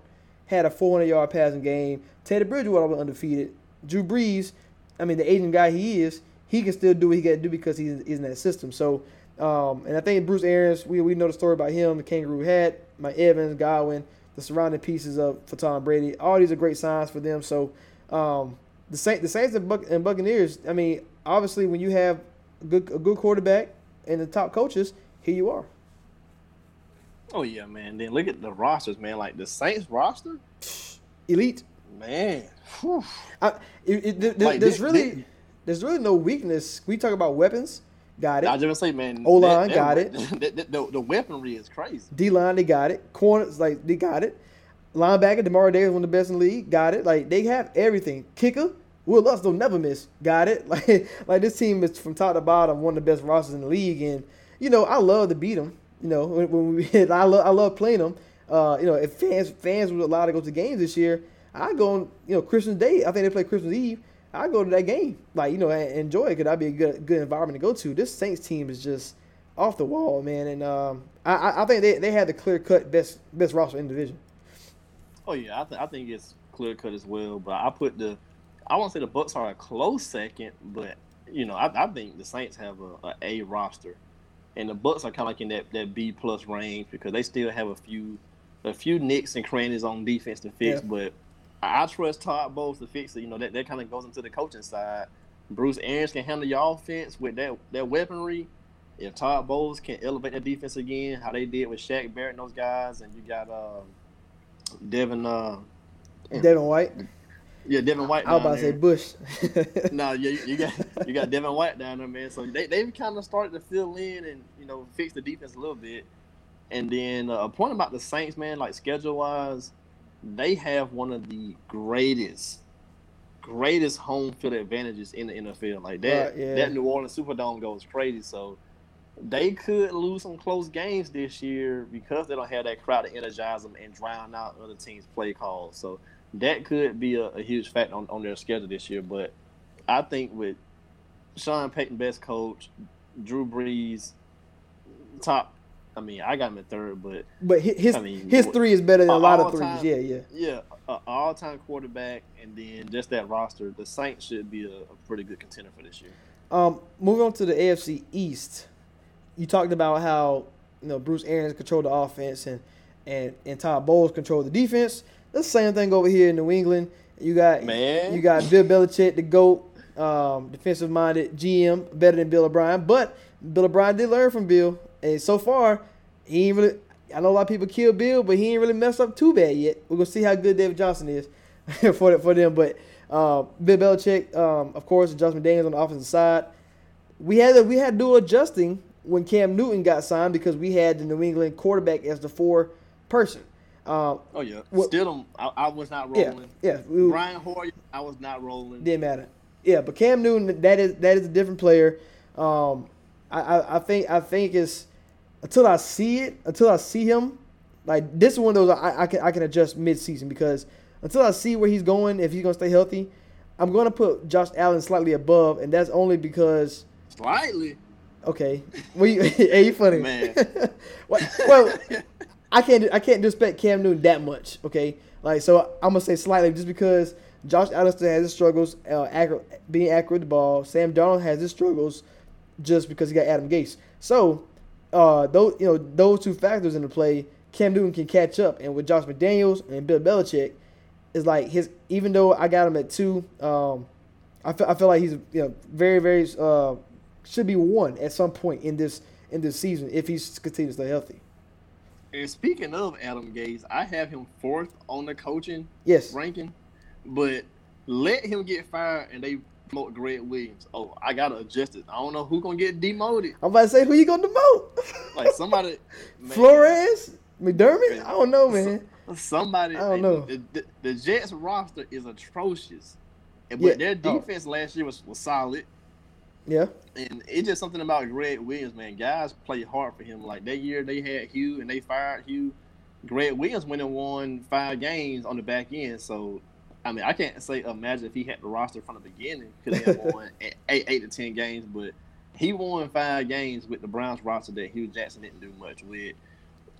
A: had a 400 yard passing game. Teddy Bridgewater was undefeated. Drew Brees, I mean the Asian guy he is, he can still do what he got to do because he's, he's in that system. So, um, and I think Bruce Arians, we, we know the story about him, the Kangaroo hat, Mike Evans, Godwin, the surrounding pieces of for Tom Brady. All these are great signs for them. So, um, the Saints, the Saints and, Buc- and Buccaneers. I mean, obviously, when you have good a good quarterback and the top coaches, here you are.
B: Oh yeah, man. Then look at the rosters, man. Like the Saints roster,
A: Elite.
B: man.
A: I, it, it, there-
B: Like,
A: there's
B: this-
A: really
B: this-
A: there's really no weakness. We talk about weapons, got it.
B: I was just gonna say, man.
A: O-line, got it.
B: that- that- the, the weaponry is crazy.
A: D line, they got it. Corners, like they got it. Linebacker, Demar Davis, one of the best in the league, got it. Like they have everything. Kicker, Wil Lutz don't never miss, got it. Like like this team is from top to bottom one of the best rosters in the league, and you know I love to beat them. You know when, when we I love I love playing them. Uh, you know if fans fans were allowed to go to games this year, I go on you know Christmas Day. I think they play Christmas Eve. I go to that game, like you know, and enjoy it. Cause that'd be a good good environment to go to. This Saints team is just off the wall, man, and um, I- I think they, they had the clear cut best best roster in the division.
B: Oh yeah, I, th- I think it's clear cut as well. But I put the, I won't say the Bucks are a close second, but you know I, I think the Saints have a, a A roster, and the Bucks are kind of like in that, that B plus range because they still have a few, a few nicks and crannies on defense to fix.
A: Yeah.
B: But I, I trust Todd Bowles to fix it. You know that, that kind of goes into the coaching side. Bruce Arians can handle your offense with that that weaponry. If Todd Bowles can elevate that defense again, how they did with Shaq Barrett and those guys, and you got um, Devin. Uh,
A: Devin White,
B: Yeah, Devin White.
A: I was about to say. Bush.
B: No, yeah, you, you got you got Devin White down there, man. So they they've kind of started to fill in and you know fix the defense a little bit. And then uh, a point about the Saints, man, like schedule wise, they have one of the greatest, greatest home field advantages in the NFL. Like that,
A: Right, yeah.
B: that New Orleans Superdome goes crazy. So they could lose some close games this year because they don't have that crowd to energize them and drown out other teams' play calls. So that could be a, a huge factor on, on their schedule this year. But I think with Sean Payton, best coach, Drew Brees, top. I mean, I got him at third, but
A: but his
B: I mean,
A: his three is better than a lot of threes. Yeah, yeah.
B: yeah, a all-time quarterback, and then just that roster, the Saints should be a, a pretty good contender for this year.
A: Um, moving on to the AFC East, you talked about how you know Bruce Arians controlled the offense and and and Todd Bowles controlled the defense. The same thing over here in New England. You got
B: Man.
A: you got Bill Belichick, the goat, um, defensive minded GM, better than Bill O'Brien. But Bill O'Brien did learn from Bill, and so far he ain't really. I know a lot of people kill Bill, but he ain't really messed up too bad yet. We're gonna see how good David Johnson is for for them. But uh, Bill Belichick, um, of course, Josh McDaniels on the offensive side. We had we had to do adjusting when Cam Newton got signed because we had the New England quarterback as the four person. Um,
B: Oh yeah,
A: Well-
B: still, I, I was not
A: yeah,
B: rolling.
A: yeah, we,
B: Brian Hoyer, I was not rolling.
A: didn't matter. Yeah, but Cam Newton, that is that is a different player. Um, I, I, I think I think it's until I see it, until I see him, like this is one of those I, I can I can adjust mid season because until I see where he's going, if he's gonna stay healthy, I'm gonna put Josh Allen slightly above, and that's only because
B: Slightly,
A: okay, well, you, hey, you funny
B: Man.
A: well, well, I can't I can't disrespect Cam Newton that much. Okay, like so I'm gonna say slightly just because Josh Allen has his struggles, uh, accurate, being accurate with the ball. Sam Darnold has his struggles just because he got Adam Gase. So uh, those you know those two factors into play, Cam Newton can catch up, and with Josh McDaniels and Bill Belichick, is like his even though I got him at two, um, I feel I feel like he's you know very very uh, should be one at some point in this in this season if he's continues to stay healthy.
B: And speaking of Adam Gase, I have him fourth on the coaching
A: Yes.
B: ranking, but let him get fired and they promote Gregg Williams. Oh, I gotta adjust it. I don't know who gonna get demoted.
A: I'm about to say who you gonna demote?
B: Like somebody, man,
A: Flores, McDermott. I don't know, man.
B: Somebody,
A: I don't know.
B: The, the, the Jets roster is atrocious, and
A: Yeah.
B: but their
A: Oh.
B: defense last year was, was solid.
A: Yeah.
B: And it's just something about Gregg Williams, man. Guys play hard for him. Like that year, they had Hue and they fired Hue. Gregg Williams went and won five games on the back end. So, I mean, I can't say imagine if he had the roster from the beginning because they had won eight, eight to ten games. But he won five games with the Browns roster that Hue Jackson didn't do much with.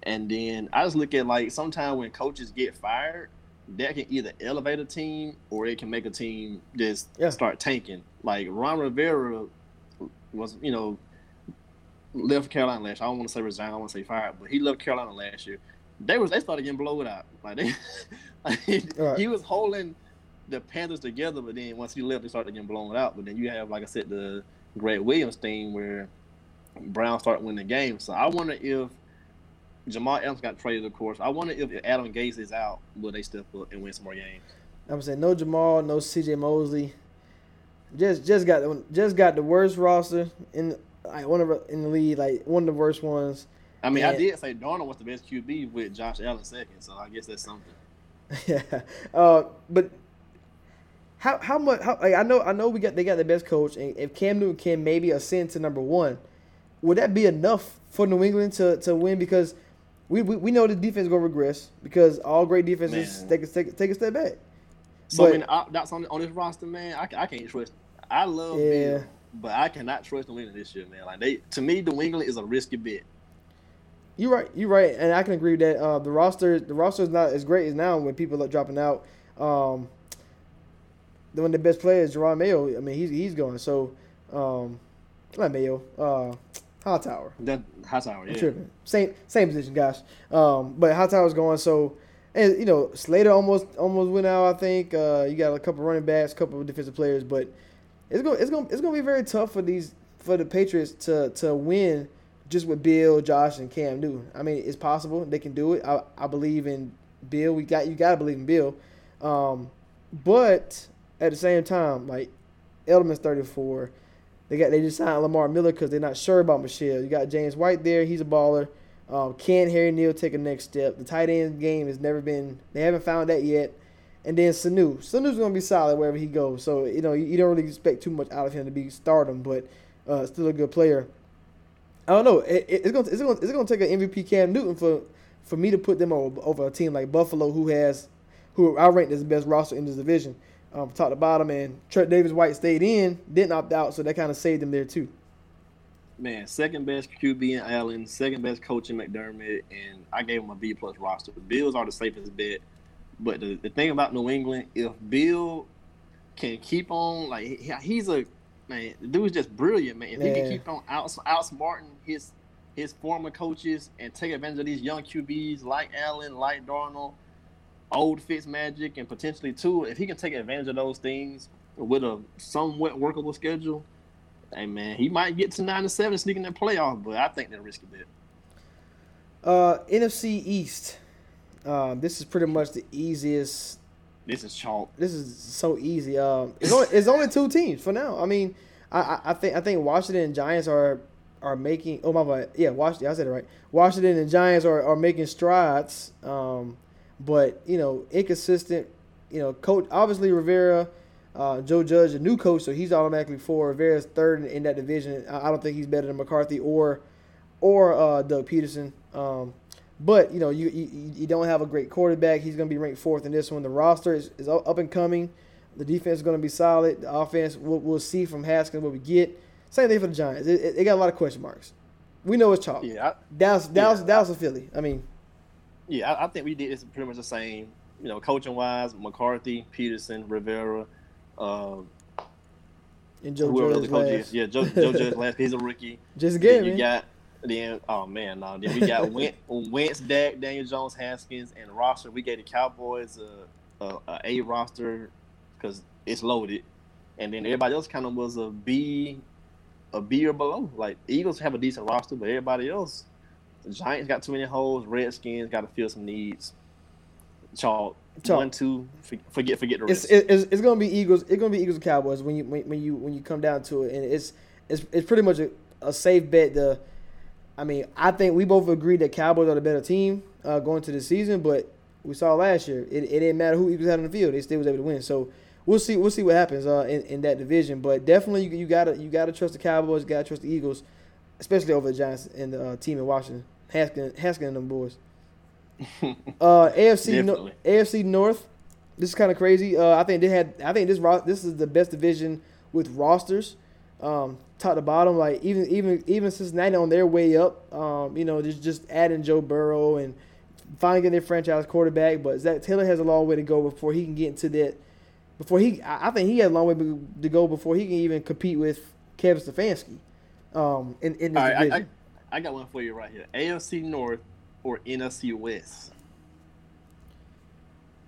B: And then I just look at like sometimes when coaches get fired, that can either elevate a team or it can make a team just
A: Yeah.
B: start tanking. Like Ron Rivera was, you know, left Carolina last year. I don't want to say resigned, I want to say fired, but he left Carolina last year. They was they started getting blown out. Like they, like,
A: Right.
B: he was holding the Panthers together, but then once he left, they started getting blown out. But then you have, like I said, the Gregg Williams thing where Brown started winning the game. So I wonder if Jamal Adams got traded, of course. I wonder if Adam Gase is out, will they step up and win some more games?
A: I'm saying no Jamal, no C.J. Mosley. Just just got just got the worst roster in like one of the- in the league, like one of the worst ones.
B: I mean, I did say Darnold was the best QB with Josh Allen second, so I guess that's something.
A: yeah. Uh, but how how much? How, like, I know I know we got they got the best coach, and if Cam Newton can maybe ascend to number one, would that be enough for New England to, to win? Because we, we, we know the defense gonna regress because all great defenses
B: Man.
A: take a take, take a step back.
B: So
A: But-
B: many opt-outs on, on this roster, man. I, I can't trust. I love
A: Yeah.
B: Bill, but I cannot trust New England this year, man. Like they, to me, New England is a risky bet.
A: You're right. You're right, and I can agree with that. Uh, the roster, the roster is not as great as now when people are dropping out. Um, the one of the best players, Jerron Mayo. I mean, he's he's going. So, um, not Mayo. Uh, Hightower.
B: That Hightower,
A: I'm
B: yeah.
A: tripping. Same same position, guys. Um, but Hightower's going. So, and you know, Slater almost almost went out. I think uh, you got a couple running backs, a couple of defensive players, but it's gonna it's gonna it's to be very tough for these for the Patriots to to win just with Bill, Josh, and Cam Newton. I mean, it's possible they can do it. I, I believe in Bill. We got you got to believe in Bill. Um, but at the same time, like Edelman's 34. They got they just signed Lamar Miller because they're not sure about Michel. You got James White there. He's a baller. Um, can Harry Neal take a next step? The tight end game has never been. They haven't found that yet. And then Sanu. Sanu's going to be solid wherever he goes. So you know you, don't really expect too much out of him to be stardom, but uh, still a good player. I don't know. It, it, it's gonna it's gonna it's gonna take an MVP Cam Newton for for me to put them over, over a team like Buffalo, who has who I ranked as the best roster in this division, um, top to bottom. And Tre'Davious White stayed in, didn't opt out, so that kind of saved them there too.
B: Man, second best QB in Allen, second best coach in McDermott, and I gave him a B plus roster. The Bills are the safest bet. But the, the thing about New England, if Bill can keep on like he, he's a man, the dude's just brilliant, man. If he can keep on out outsmarting his his former coaches and take advantage of these young QBs like Allen, like Darnold, old Fitzmagic, and potentially too, if he can take advantage of those things with a somewhat workable schedule, hey man, he might get to nine to seven, sneaking that playoff. But I think they're risky bet.
A: Uh, NFC East. Um, this is pretty much the easiest.
B: This is chalk.
A: This is so easy. Um, it's only, it's only two teams for now. I mean, I, I, I think I think Washington and Giants are are making. Oh my bad. Yeah, Washington. I said it right. Washington and Giants are, are making strides. Um, but you know, inconsistent. You know, coach obviously Rivera, uh, Joe Judge, a new coach, so he's automatically for Rivera's third in, in that division. I, I don't think he's better than McCarthy or or uh, Doug Pederson. Um, but you know, you, you you don't have a great quarterback. He's going to be ranked fourth in this one. The roster is, is up and coming. The defense is going to be solid. The offense, we'll, we'll see from Haskins what we get. Same thing for the Giants. It, it, they got a lot of question marks. We know it's chalk.
B: Yeah, I,
A: Dallas, Dallas,
B: Yeah.
A: Dallas, and Philly. I mean,
B: Yeah, I, I think we did this pretty much the same. You know, coaching wise, McCarthy, Pederson, Rivera, uh,
A: and Joe Judge
B: the coach
A: last.
B: is. Yeah, Joe, Joe Judge last. He's a rookie.
A: Just
B: Then
A: again,
B: you
A: man.
B: got then oh man, no. Then we got Wentz, Wentz, Dak, Daniel Jones, Haskins, and the roster. We gave the Cowboys a a, a, a roster because it's loaded, and then everybody else kind of was a B, a B or below. Like Eagles have a decent roster, but everybody else, the Giants got too many holes. Redskins got to fill some needs. Chalk, one, two. Forget, forget the
A: it's,
B: rest.
A: it's, it's gonna be Eagles. It's gonna be Eagles and Cowboys when you when, when you when you come down to it, and it's it's it's pretty much a, a safe bet. The, I mean, I think we both agreed that Cowboys are the better team uh, going to the season, but we saw last year it, it didn't matter who Eagles had on the field; they still was able to win. So we'll see we'll see what happens uh, in, in that division. But definitely, you, you gotta you gotta trust the Cowboys, you gotta trust the Eagles, especially over the Giants and the uh, team in Washington. Haskin, Haskin and them boys. Uh, AFC no-. AFC North. This is kind of crazy. Uh, I think they had. I think this this is the best division with rosters, um, top to bottom. Like even even even Cincinnati on their way up. Um, you know, just just adding Joe Burrow and finally getting their franchise quarterback. But Zac Taylor has a long way to go before he can get into that. Before he, I I think he has a long way to go before he can even compete with Kevin Stefanski. Um, in in this
B: All right, I,
A: division.
B: I, I got one for you right here. AFC North or NFC West.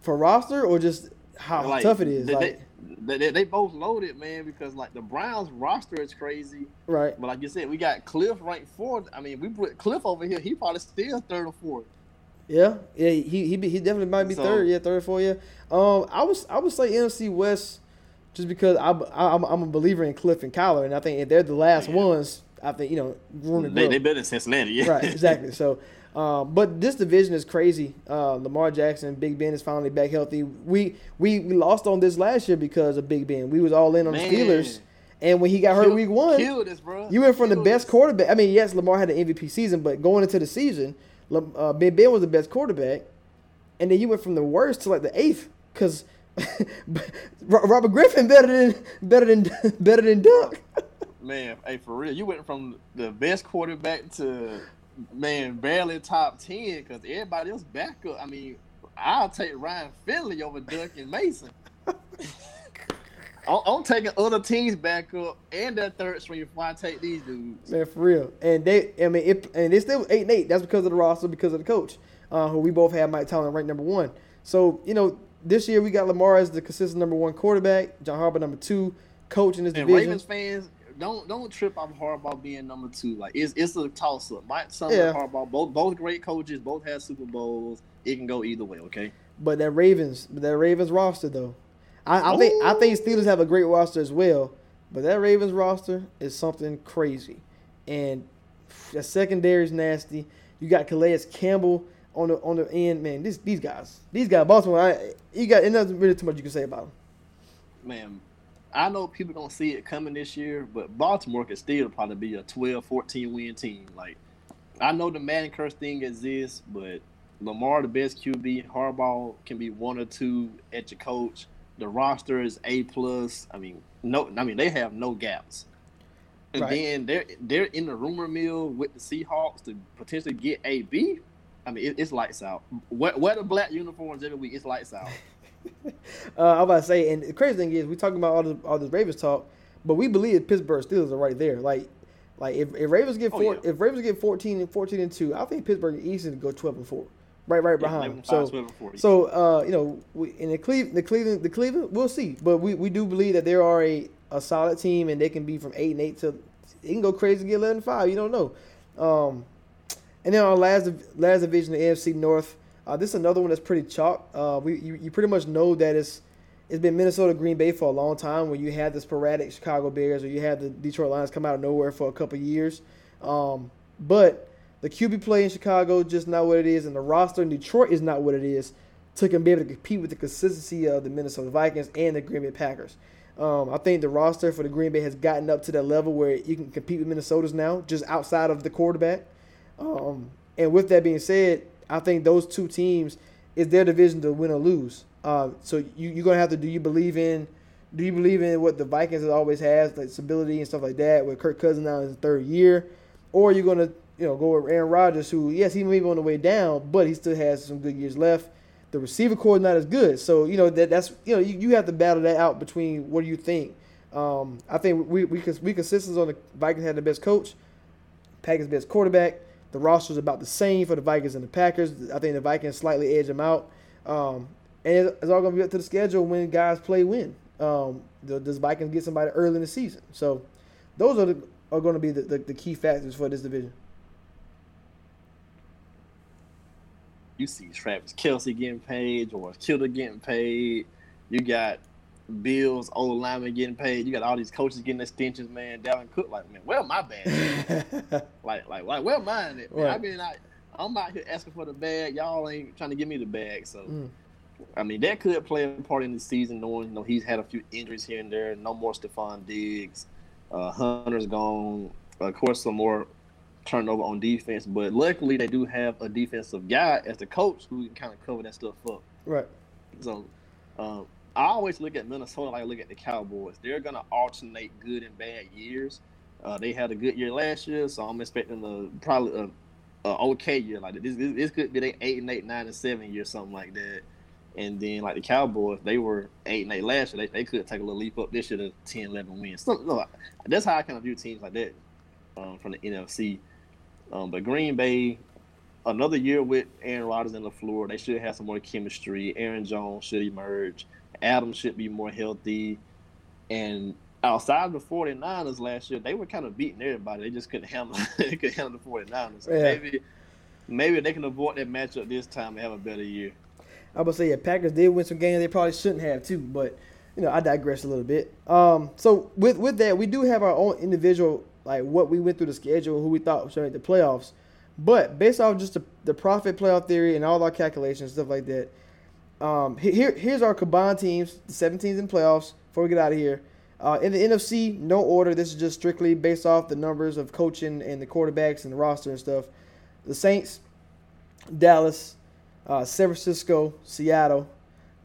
A: for roster or just how
B: Like,
A: tough it is.
B: They,
A: like,
B: they, they, they both loaded, man, because like the Browns roster is crazy.
A: right.
B: But like you said, we got Kliff ranked fourth. I mean, we put Kliff over here. He probably still third or fourth.
A: Yeah, yeah, he he be, he definitely might be
B: So-
A: third. Yeah, third, or fourth. Yeah. Um, I was I would say NFC West, just because I, I I'm, I'm a believer in Kliff and Kyler, and I think if they're the last
B: Yeah.
A: ones, I think you know
B: They, they better than Cincinnati. Yeah.
A: right, exactly. So, um, but this division is crazy. Uh, Lamar Jackson, Big Ben is finally back healthy. We we we lost on this last year because of Big Ben. We was all in on
B: Man.
A: the Steelers, and when he got hurt week one,
B: Killed us, bro.
A: You went from the best quarterback. I mean, yes, Lamar had an MVP season, but going into the season, uh, Ben Ben was the best quarterback, and then you went from the worst to like the eighth because Robert Griffin better than better than better than Duck.
B: Man, hey, for real, you went from the best quarterback to man barely top ten because everybody else back up. I mean, I'll take Ryan Finley over Duck and Mason. I'm, I'm taking other teams back up and that third string before I take these dudes.
A: Man, for real. And they, I mean, it, and they still eight and eight. That's because of the roster, because of the coach, uh, who we both had Mike Tomlin ranked number one. So you know, this year we got Lamar as the consistent number one quarterback, John Harbaugh number two, coach in this
B: And
A: division.
B: Ravens fans, don't don't trip off Harbaugh being number two. Like it's it's a toss up. Mike Summer
A: Yeah.
B: Harbaugh, both both great coaches, both have Super Bowls. It can go either way. Okay.
A: But that Ravens, that Ravens roster though, I, I think I think Steelers have a great roster as well, but that Ravens roster is something crazy, and the secondary is nasty. You got Calais Campbell on the on the end, man. This these guys, these guys, Baltimore. I, you got, and nothing really too much you can say about them.
B: man, I know people don't see it coming this year, but Baltimore could still probably be a 12, 14 win team. Like, I know the Madden curse thing exists, but Lamar, the best QB, Harbaugh can be one or two at your coach. The roster is A plus. I mean, no, I mean they have no gaps. And
A: Right.
B: then they're they're in the rumor mill with the Seahawks to potentially get AB. I mean, it, it's lights out. Wear, wear the black uniforms every week. It's lights out.
A: Uh, I'm about to say, and the crazy thing is, we talking about all this all this Ravens talk, but we believe Pittsburgh Steelers are right there. Like, like if, if Ravens get
B: Oh,
A: four,
B: yeah.
A: if Ravens get 14 and 14 and two, I think Pittsburgh easily go 12 and four, right, right
B: Yeah,
A: behind.
B: 11
A: them. So,
B: five, 12 four, yeah.
A: so uh, you know, we, in the Cleveland, the Cleveland, the Cleveland, we'll see, but we, we do believe that there are a, a solid team, and they can be from eight and eight to, it can go crazy and get 11 and five. You don't know. Um, and then our last last division, the AFC North. Uh, this is another one that's pretty chalk. Uh, we you, you pretty much know that it's it's been Minnesota Green Bay for a long time. When you had the sporadic Chicago Bears or you had the Detroit Lions come out of nowhere for a couple years, um, but the QB play in Chicago just not what it is, and the roster in Detroit is not what it is. To be able to compete with the consistency of the Minnesota Vikings and the Green Bay Packers. Um, I think the roster for the Green Bay has gotten up to that level where you can compete with Minnesota's now, just outside of the quarterback. Um, and with that being said, I think those two teams is their division to win or lose. Uh, so you you're gonna have to do you believe in do you believe in what the Vikings has always has like stability and stuff like that with Kirk Cousins now in his third year, or you're gonna you know go with Aaron Rodgers who yes he may be on the way down but he still has some good years left. The receiver core is not as good, so you know that that's you know you, you have to battle that out between what do you think. Um, I think we we we consistent on the Vikings had the best coach. Packers best quarterback. The roster's about the same for the Vikings and the Packers. I think the Vikings slightly edge them out. Um, and it's, all going to be up to the schedule when guys play when. Um, the, does Vikings get somebody early in the season? So those are are going to be the, the, the key factors for this division.
B: you see Travis Kelce getting paid, George Kittle getting paid. You got Bills, old lineman getting paid. You got all these coaches getting extensions, man. Dalvin Cook, like, man, where my bag? like, like, like, where mine at? I mean, I, I'm out here asking for the bag. Y'all ain't trying to give me the bag. So,
A: Mm.
B: I mean, that could play a part in the season, knowing you know he's had a few injuries here and there. No more Stefon Diggs. Uh, Hunter's gone. Of course, some more turnover on defense, but luckily they do have a defensive guy as the coach who can kind of cover that stuff up.
A: right.
B: So um, I always look at Minnesota like I look at the Cowboys. They're gonna alternate good and bad years. Uh, they had a good year last year, so I'm expecting a probably a, a okay year like this. This, this could be they eight and eight, nine and seven year, something like that. And then like the Cowboys, they were eight and eight last year. They, they could take a little leap up this year to 10, 11 wins. So, no, that's how I kind of view teams like that um, from the NFC. Um, but Green Bay, another year with Aaron Rodgers and LaFleur, they should have some more chemistry. Aaron Jones should emerge. Adams should be more healthy. And outside of the 49ers last year, they were kind of beating everybody. They just couldn't handle they couldn't handle the 49ers. So
A: Yeah.
B: maybe maybe they can avoid that matchup this time and have a better year.
A: I would say yeah, Packers did win some games they probably shouldn't have too, but you know I digress a little bit. Um, so with with that, we do have our own individual like what we went through the schedule, who we thought should make the playoffs. But based off just the, the Prophet playoff theory and all our calculations stuff like that, um, here here's our combined teams, the seven teams in playoffs. Before we get out of here, uh, in the NFC, no order. This is just strictly based off the numbers of coaching and the quarterbacks and the roster and stuff. The Saints, Dallas, uh, San Francisco, Seattle,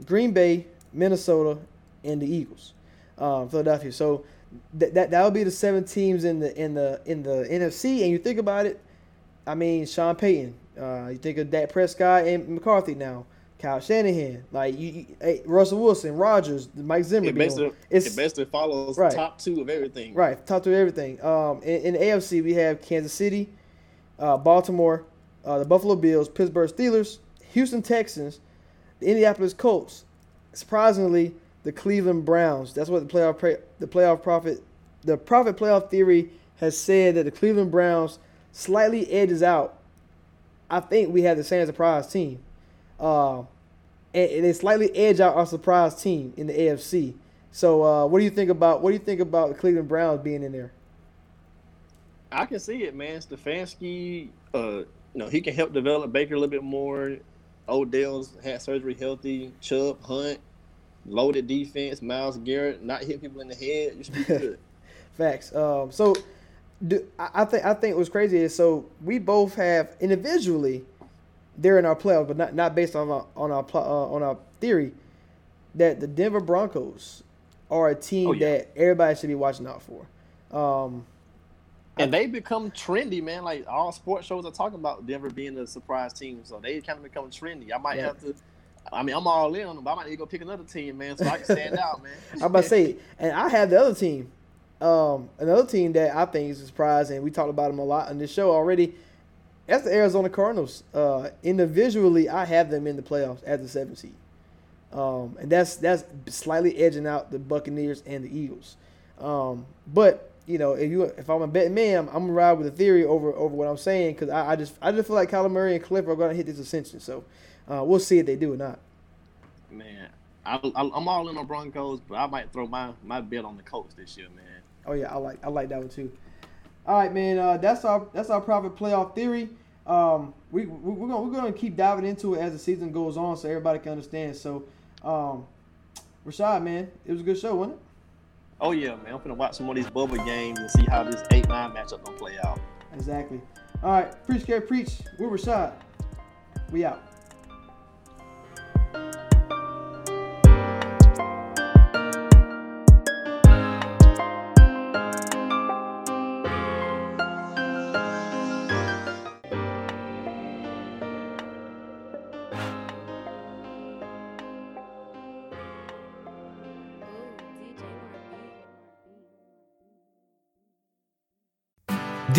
A: Green Bay, Minnesota, and the Eagles, um, Philadelphia. So that that that would be the seven teams in the in the in the NFC. And you think about it, I mean, Sean Payton. Uh, you think of Dak Prescott and McCarthy now. Kyle Shanahan, like you, you hey, Russell Wilson, Rodgers, Mike Zimmer.
B: It basically, it basically follows
A: Right.
B: top two of everything.
A: Right, talk through everything. Um, in, in AFC, we have Kansas City, uh, Baltimore, uh, the Buffalo Bills, Pittsburgh Steelers, Houston Texans, the Indianapolis Colts. Surprisingly, the Cleveland Browns. That's what the playoff pre- the playoff Prophet the Prophet playoff theory has said that the Cleveland Browns slightly edges out. I think we have the same surprise team. Uh, and, they slightly edge out our surprise team in the AFC. So, uh, what do you think about what do you think about Cleveland Browns being in there?
B: I can see it, man. Stefanski, uh, you know, he can help develop Baker a little bit more. Odell's had surgery healthy. Chubb, Hunt, loaded defense. Myles Garrett, not hitting people in the head. You should be good.
A: Facts. Um, so, do, I, I think I think what's crazy is so we both have individually, they're in our playoffs, but not not based on our on our uh, on our theory that the Denver Broncos are a team
B: Oh, yeah.
A: that everybody should be watching out for. Um,
B: and they become trendy, man. Like all sports shows are talking about Denver being a surprise team, so they kind of become trendy. I might
A: Yeah.
B: have to. I mean, I'm all in on them, but I might need to go pick another team, man, so I can stand out, man.
A: I'm about to say, and I have the other team, um, another team that I think is a surprise, and we talked about them a lot on this show already. That's the Arizona Cardinals. Uh, individually, I have them in the playoffs as the seventh seed, um, and that's that's slightly edging out the Buccaneers and the Eagles. Um, but you know, if you if I'm a betting man, I'm, I'm gonna ride with the theory over over what I'm saying because I, I just I just feel like Kyler Murray and Kliff are gonna hit this ascension. So uh, we'll see if they do or not.
B: Man, I, I, I'm all in on Broncos, but I might throw my my bet on the Colts this year, man.
A: Oh yeah, I like I like that one too. All right, man. Uh, that's our that's our Prophet playoff theory. Um, we we- we're gonna we're gonna keep diving into it as the season goes on, so everybody can understand. So, um, Rashad, man, it was a good show, wasn't it?
B: Oh yeah, man. I'm gonna watch some of these bubble games and see how this eight nine matchup gonna play out.
A: Exactly. All right, preach, care, preach. We're Rashad. We out.